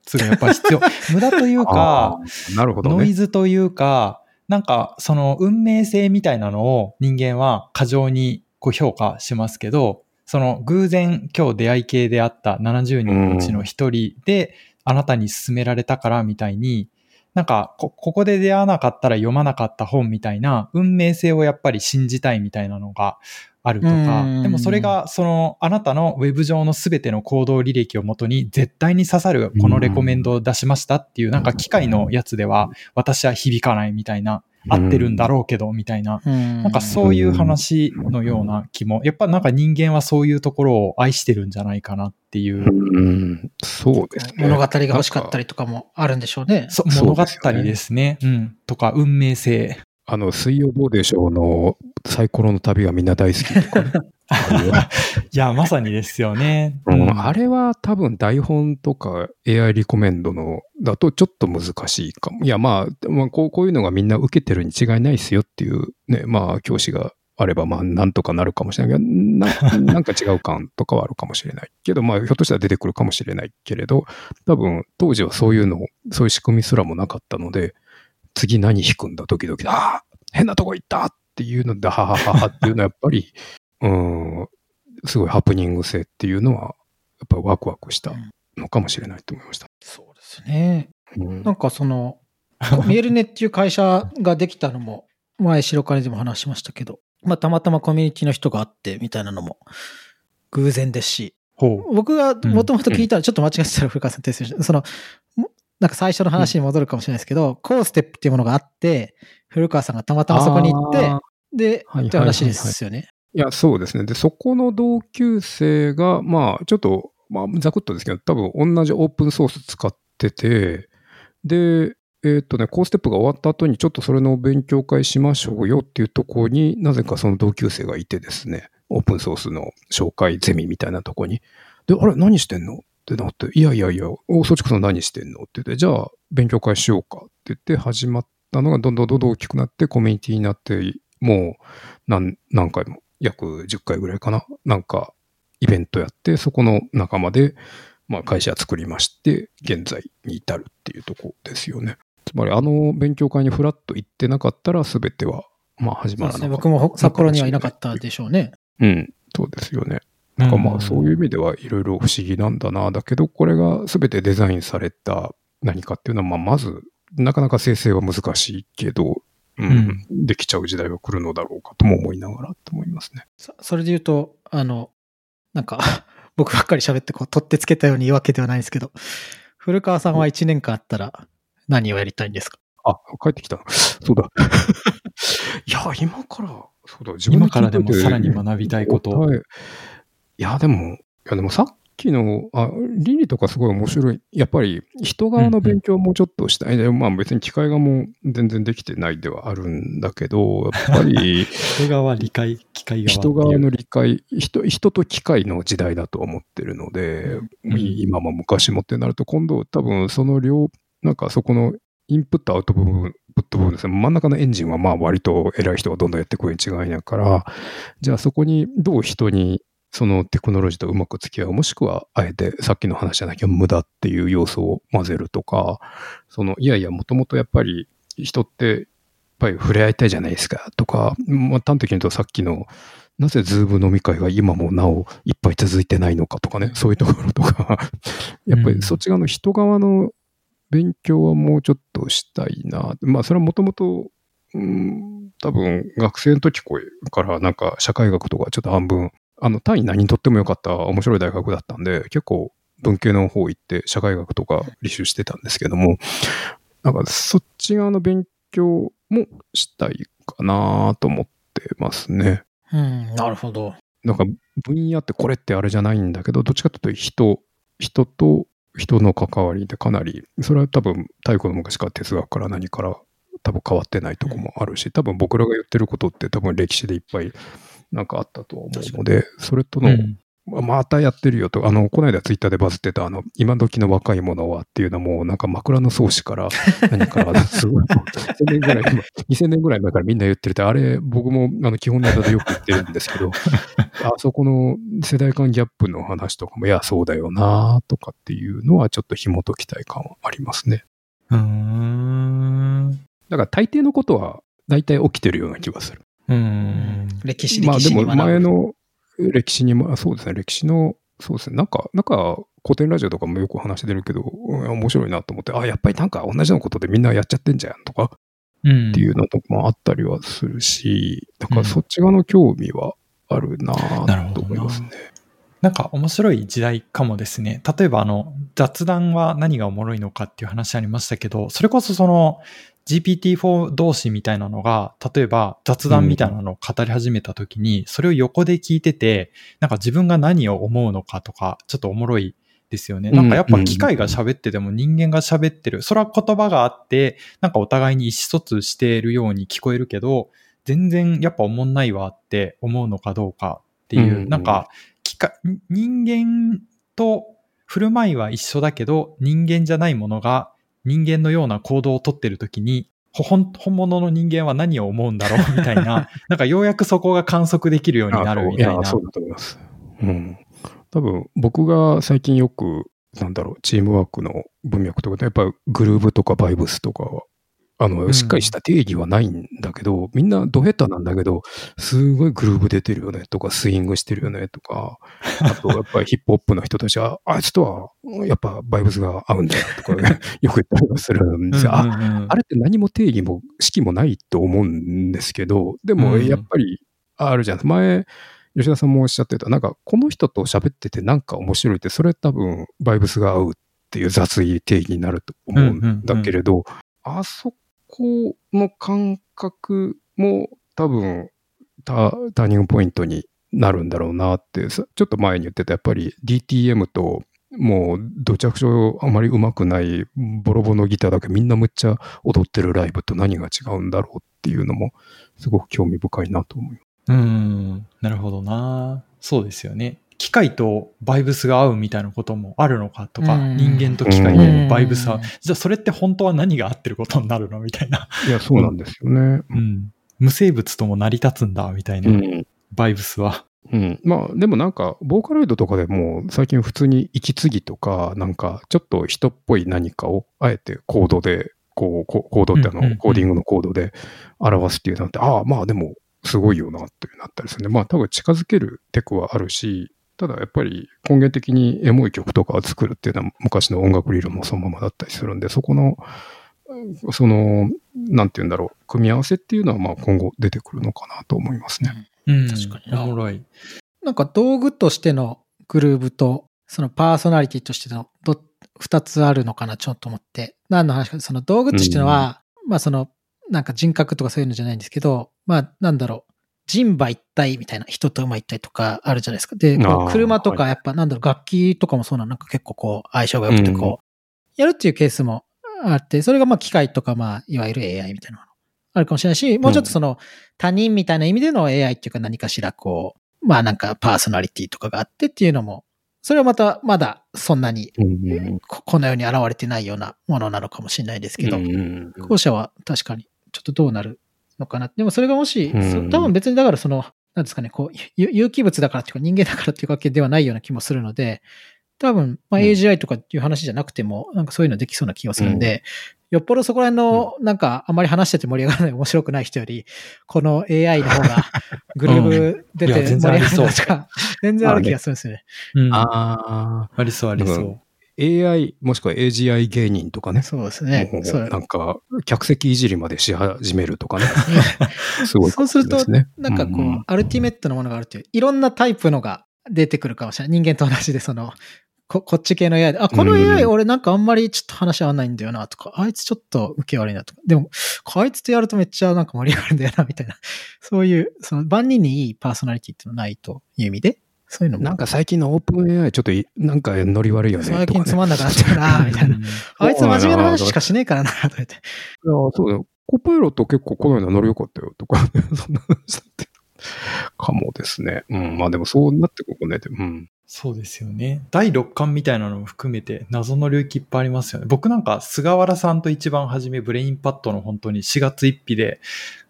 つがやっぱり必要。無駄というあか、ーなるほどノイね。ズというか、なんかその運命性みたいなのを人間は過剰にこう評価しますけど、その偶然今日出会い系であった70人のうちの一人で、あなたに勧められたからみたいに、なんかこ、ここで出会わなかったら読まなかった本みたいな運命性をやっぱり信じたいみたいなのがあるとかうん、でもそれがそのあなたのウェブ上のすべての行動履歴をもとに絶対に刺さるこのレコメンドを出しましたっていうなんか機械のやつでは私は響かないみたいな、合ってるんだろうけどみたいな、うん。なんかそういう話のような気も、やっぱなんか人間はそういうところを愛してるんじゃないかなっていう、うん、そうですね。物語が欲しかったり。りとかもあるんでしょうね。そう物語ですよねですね。うん。とか運命性。あの、水曜どうでしょうのサイコロの旅がみんな大好きとかね。あれはいや、まさにですよね。うんあれは多分台本とか AI リコメンドのだとちょっと難しいかも。いや、まあ、まあ、こうこういうのがみんな受けてるに違いないですよっていうね、まあ、教師があれば、まあ、なんとかなるかもしれないけど、な なんか違う感とかはあるかもしれないけど、まあ、ひょっとしたら出てくるかもしれないけれど、多分、当時はそういうの、そういう仕組みすらもなかったので、次何弾くんだ、ドキドキ。ああ変なとこ行ったっていうので、ははははっていうのはやっぱり、うん、すごいハプニング性っていうのは、やっぱりワクワクしたのかもしれないと思いました。そうですね。うんなんかその、ミエルネっていう会社ができたのも、前白金でも話しましたけど、まあたまたまコミュニティの人があってみたいなのも偶然ですし。僕がもともと聞いたら、ちょっと間違ってたら古川さん訂正して、その、もなんか最初の話に戻るかもしれないですけど、コーステップっていうものがあって、古川さんがたまたまそこに行ってで、って話ですよね。いや、そうですね。で、そこの同級生が、まあ、ちょっと、まあ、ざくっとですけど、多分同じオープンソース使ってて、で、えーとね、コーステップが終わった後にちょっとそれの勉強会しましょうよっていうとこになぜかその同級生がいてですね、オープンソースの紹介ゼミみたいなとこに。で、あれ何してんの？ってなって、いやいやいや、お、そちこさん何してんの？って言って、じゃあ勉強会しようかって言って始まったのがどんどんどんどん大きくなってコミュニティになって、もう何、何回も、約10回ぐらいかな？なんか、イベントやって、そこの仲間で、まあ、会社作りまして、現在に至るっていうとこですよね。つまり、あの勉強会にフラッと行ってなかったら、すべては、まあ、始。まらなかった。僕も札幌にはいなかったでしょうね。うん、そうですよね。なんかまあ、そういう意味ではいろいろ不思議なんだな。だけど、これがすべてデザインされた何かっていうのは、まあ、まず、なかなか生成は難しいけど、うん、できちゃう時代が来るのだろうかとも思いながらと思いますね。そそれで言うと、あの、なんか、僕ばっかり喋ってこう、取ってつけたように言うわけではないんですけど、古川さんは1年間あったら何をやりたいんですか？あ、帰ってきた。そうだ。いや、今から、そうだ、自今からでもさらに学びたいこといや、でも、いや、でもさっきの、あ、倫理とかすごい面白い。やっぱり、人側の勉強をもうちょっとしたい。でまあ別に機械側も全然できてないではあるんだけど、やっぱり、人側理解、機械側。人側の理解人、人と機械の時代だと思ってるので、うん今も昔もってなると、今度多分その両、なんかそこのインプットアウト部分、プット部分ですね。真ん中のエンジンはまあ割と偉い人がどんどんやっていくるに違いないから、じゃあそこにどう人にそのテクノロジーとうまく付き合う、もしくはあえてさっきの話じゃなきゃ無駄っていう要素を混ぜるとか、そのいやいや、もともとやっぱり人ってやっぱり触れ合いたいじゃないですかとか、まあ、端的に言うとさっきのなぜ Zoom 飲み会が今もなおいっぱい続いてないのかとかね、そういうところとか、やっぱりそっち側の人側の勉強はもうちょっとしたいな。まあそれはもともと、うん多分学生の時からなんか社会学とかちょっと半分、あの単位何にとってもよかった面白い大学だったんで、結構文系の方行って社会学とか履修してたんですけども、なんかそっち側の勉強もしたいかなと思ってますね。うん、なるほど。なんか分野ってこれってあれじゃないんだけど、どっちかというと人、人と人の関わりでかなり、それは多分太古の昔から哲学から何から多分変わってないとこもあるし、多分僕らが言ってることって多分歴史でいっぱいなんかあったと思うので、それとの、うんままたやってるよと、あの、この間ツイッターでバズってた、あの、今時の若い者はっていうのも、なんか枕草子から、何から、すごい、2000年ぐらい、今2000年ぐらい前からみんな言ってるって、あれ、僕も、あの、基本ネタでよく言ってるんですけど、あそこの世代間ギャップの話とかも、いや、そうだよなとかっていうのは、ちょっと紐解きたい感はありますね。うーん。だから、大抵のことは、大体起きてるような気がする。うん。歴史、まあでも歴史に学ぶ。前の、歴史にも、あそうですね、歴史の、そうですね、なんか、なんか、古典ラジオとかもよく話してるけど、うん面白いなと思って、あ、やっぱりなんか同じようなことでみんなやっちゃってんじゃんとかうん。っていうのとかもあったりはするし、だからそっち側の興味はあるなと思いますね。なんか面白い時代かもですね。例えばあの雑談は何がおもろいのかっていう話ありましたけど、それこそその GPT-4 同士みたいなのが、例えば雑談みたいなのを語り始めた時に、それを横で聞いてて、なんか自分が何を思うのかとか、ちょっとおもろいですよね。なんかやっぱ機械が喋ってても人間が喋ってる。それは言葉があって、なんかお互いに意思疎通しているように聞こえるけど、全然やっぱおもんないわって思うのかどうかっていう、うんなんか機械、人間と振る舞いは一緒だけど、人間じゃないものが人間のような行動をとってるときに、ほ本本物の人間は何を思うんだろうみたいな、なんかようやくそこが観測できるようになるみたいな。あそういやそうだと思います。うん。多分、僕が最近よく、なんだろう、チームワークの文脈とかで、やっぱグルーブとかバイブスとかは、あの、んしっかりした定義はないんだけど、みんなドヘタなんだけど、すごいグルーブ出てるよねとか、スイングしてるよねとか、あと、やっぱりヒップホップの人たちは、あいつとは、やっぱバイブスが合うんだよとか、ね、よく言ったりはするんですよ。あうんうんうんあれって何も定義も式もないと思うんですけど、でもうんやっぱりあるじゃん。前、吉田さんもおっしゃってた、なんかこの人と喋っててなんか面白いって、それ多分バイブスが合うっていう雑い定義になると思うんだけれど、あそこの感覚も多分タターニングポイントになるんだろうなって、ちょっと前に言ってたやっぱり DTM ともうどちゃくちゃあまり上手くないボロボロのギターだけみんなむっちゃ踊ってるライブと何が違うんだろうっていうのもすごく興味深いなと思い。うん、なるほどな。そうですよね。機械とバイブスが合うみたいなこともあるのかとか、うん人間と機械でバイブスはうん、じゃあそれって本当は何が合ってることになるのみたいな。いや、そうなんですよね。うん。無生物とも成り立つんだ、みたいな、うん。バイブスは。うん。まあ、でもなんか、ボーカロイドとかでも最近普通に息継ぎとか、なんかちょっと人っぽい何かをあえてコードで、こう、こコードってあの、コーディングのコードで表すっていうなんて、ああ、まあでもすごいよなってなったりするね。まあ多分近づけるテクはあるし、ただやっぱり根源的にエモい曲とかを作るっていうのは昔の音楽理論もそのままだったりするんで、そこの、うんその、なんて言うんだろう、組み合わせっていうのはまあ今後出てくるのかなと思いますね。うん。確かになおもろい。なんか道具としてのグルーブと、そのパーソナリティとしてのど二つあるのかな、ちょっと思って。何の話か、その道具としてのは、まあその、なんか人格とかそういうのじゃないんですけど、まあなんだろう、人馬一体みたいな、人と馬一体とかあるじゃないですか。で、車とかやっぱなんだろう、楽器とかもそうなの、なんか結構こう相性が良くてこう、やるっていうケースもあって、それがまあ機械とかまあいわゆる AI みたいなものあるかもしれないし、もうちょっとその他人みたいな意味での AI っていうか何かしらこう、まあなんかパーソナリティとかがあってっていうのも、それはまたまだそんなにうんここの世に現れてないようなものなのかもしれないですけど、うん。後者は確かにちょっとどうなるのかな。でもそれがもし、うんそ多分別にだからその、なんですかね、こう、有有機物だからっていうか人間だからっていうわけではないような気もするので、多分、まあ、うん AGI とかっていう話じゃなくても、なんかそういうのできそうな気がするんで、よっぽどそこら辺の、なんかあまり話してて盛り上がらない面白くない人より、この AI の方が グルーブ出て盛り上がるのとか、全然ある気がするんですよね。うん。あああ、りそうありそう。AI もしくは AGI 芸人とかね。そうですねなんか、客席いじりまでし始めるとかね。すごい、そうすると。なんかこう、うんアルティメットのものがあるという、いろんなタイプのが出てくるかもしれない。人間と同じで、その、ここっち系の AI で、あ、このうん AI 俺なんかあんまりちょっと話合わないんだよなとか、あいつちょっと受け悪いなとか、でも、あいつとやるとめっちゃなんか盛り上がるんだよな、みたいな。そういう、その万人にいいパーソナリティっていうのはないという意味で、そういうのも、なんか最近のオープン AI ちょっといなんかノリ悪いよね。最近つまんなくなっちゃうな、みたいな。あいつ真面目な話しかしねえからな、とか言って。いや、そうだよ。 Copilot 結構このようなノリ良かったよとか、そんな話だって。かもですね。うん。まあでもそうなってくるね。でうん。そうですよね。第六感みたいなのも含めて謎の領域いっぱいありますよね。僕なんか菅原さんと一番初めブレインパッドの本当に4月1日で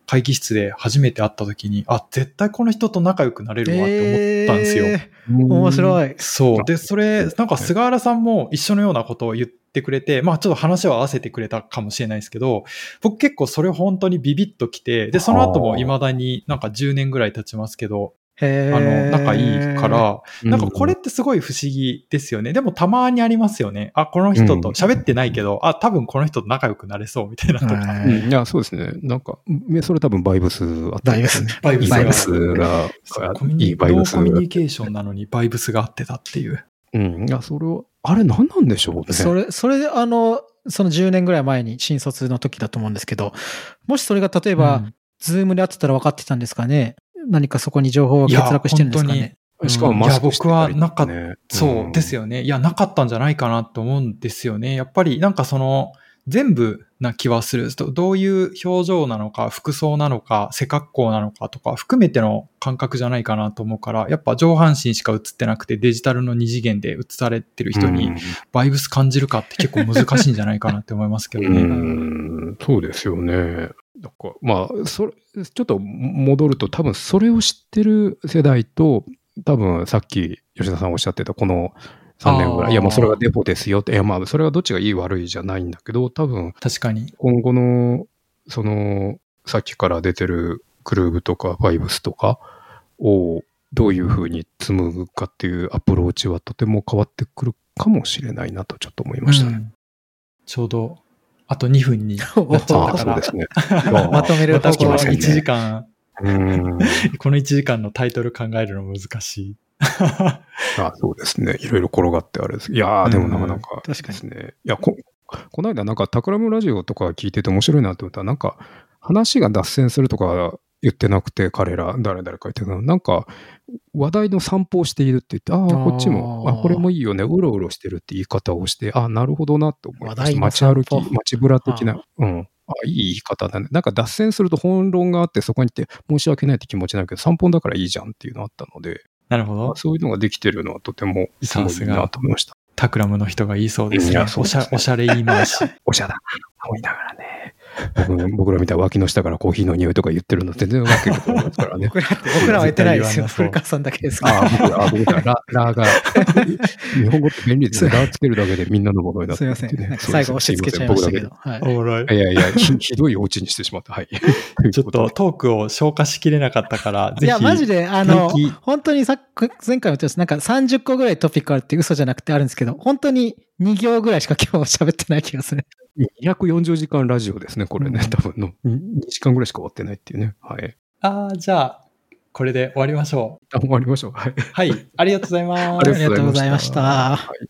会議室で初めて会った時に、あ、絶対この人と仲良くなれるわって思ったんですよ。えー面い。白い。そう。で、それ、なんか菅原さんも一緒のようなことを言ってくれて、まあちょっと話を合わせてくれたかもしれないですけど、僕結構それ本当にビビッときて、で、その後も未だになんか10年ぐらい経ちますけど、へあの、仲いいか、ら、なんかこれうってすごい不思議ですよね。でもたまにありますよね。あ、この人と喋ってないけど、あ、多分この人と仲良くなれそうみたいなとか。はいん、いや、そうですね。なんか、ねそれ多分バイブスあったバイブスね。バイブスイブスがそう、コミュいニいバイブスコミュニケーションなのにバイブスが合ってたっていう。うん。いや、それは、あれ何なんでしょうね。それ、それで、あの、その10年ぐらい前に新卒の時だと思うんですけど、もしそれが例えば、うんズームで会ってたら分かってたんですかね？何かそこに情報が欠落してるんですかいやねしかもマスクしてたりいや僕はなかっねそうですよ。よね。いや、なかったんじゃないかなと思うんですよね。やっぱりなんかその、全部な気はする。どどういう表情なのか、服装なのか、背格好なのかとか、含めての感覚じゃないかなと思うから、やっぱ上半身しか映ってなくて、デジタルの二次元で映されてる人にバイブス感じるかって結構難しいんじゃないかなって思いますけどうね。ん、そうですよね。なんか、まあ、それ、ちょっと戻ると、多分それを知ってる世代と、多分さっき吉田さんおっしゃってた、この3年ぐらい、いや、もうそれがデフォですよって、いや、まあ、それはどっちがいい悪いじゃないんだけど、多分確かに。今後の、その、さっきから出てるグルーブとか、バイブスとかを、どういうふうに紡ぐかっていうアプローチはとても変わってくるかもしれないなとちょっと思いましたね。うんちょうど、あと2分になっちゃったああ、から。ね。まとめるまたこの方向1時間、うん。この1時間のタイトル考えるの難しい。あそうですね。いろいろ転がってあれです。いやー、でもなかなか確かにですね。いや、こ、この間なんか、タクラムラジオとか聞いてて面白いなと思ったら、なんか、話が脱線するとか言ってなくて、彼ら、誰々か言ってたの、なんか、話題の散歩をしているって言って、ああ、こっちも、あ、これもいいよね、うろうろしてるって言い方をして、あなるほどなって思いました。街歩き、街ぶら的な、うん。あいい言い方だね。なんか脱線すると本論があって、そこに行って申し訳ないって気持ちになるけど、散歩だからいいじゃんっていうのあったので、なるほど。そういうのができてるのはとてもすごいなと思いました。タクラムの人が言いそうですね。おしゃおしゃれ言い回し。おしゃだ。思いながらね。僕僕らみたいな脇の下からコーヒーの匂いとか言ってるの全然 わけがないですからね。僕ら僕らは言ってないですよ。古川さんだけですから。ああ、僕ら、ラ、ラが、日本語って便利ですね。ラつけるだけでみんなのものになってすいません。最後押し付けちゃいましたけど。はい。おもろいい。やいや、ひ ひどいお家にしてしまった。はい。ちょっとトークを消化しきれなかったから、ぜひ。いや、マジで、あの本当にさっき、前回も言ったんですなんか30個ぐらいトピックあるって嘘じゃなくてあるんですけど、本当に2行ぐらいしか今日喋ってない気がする。240時間ラジオですね、これね。うん多分の。2時間ぐらいしか終わってないっていうね。はい。ああ、じゃあ、これで終わりましょう。あ終わりましょう。はい。はい。ありがとうございます。ありがとうございましたはい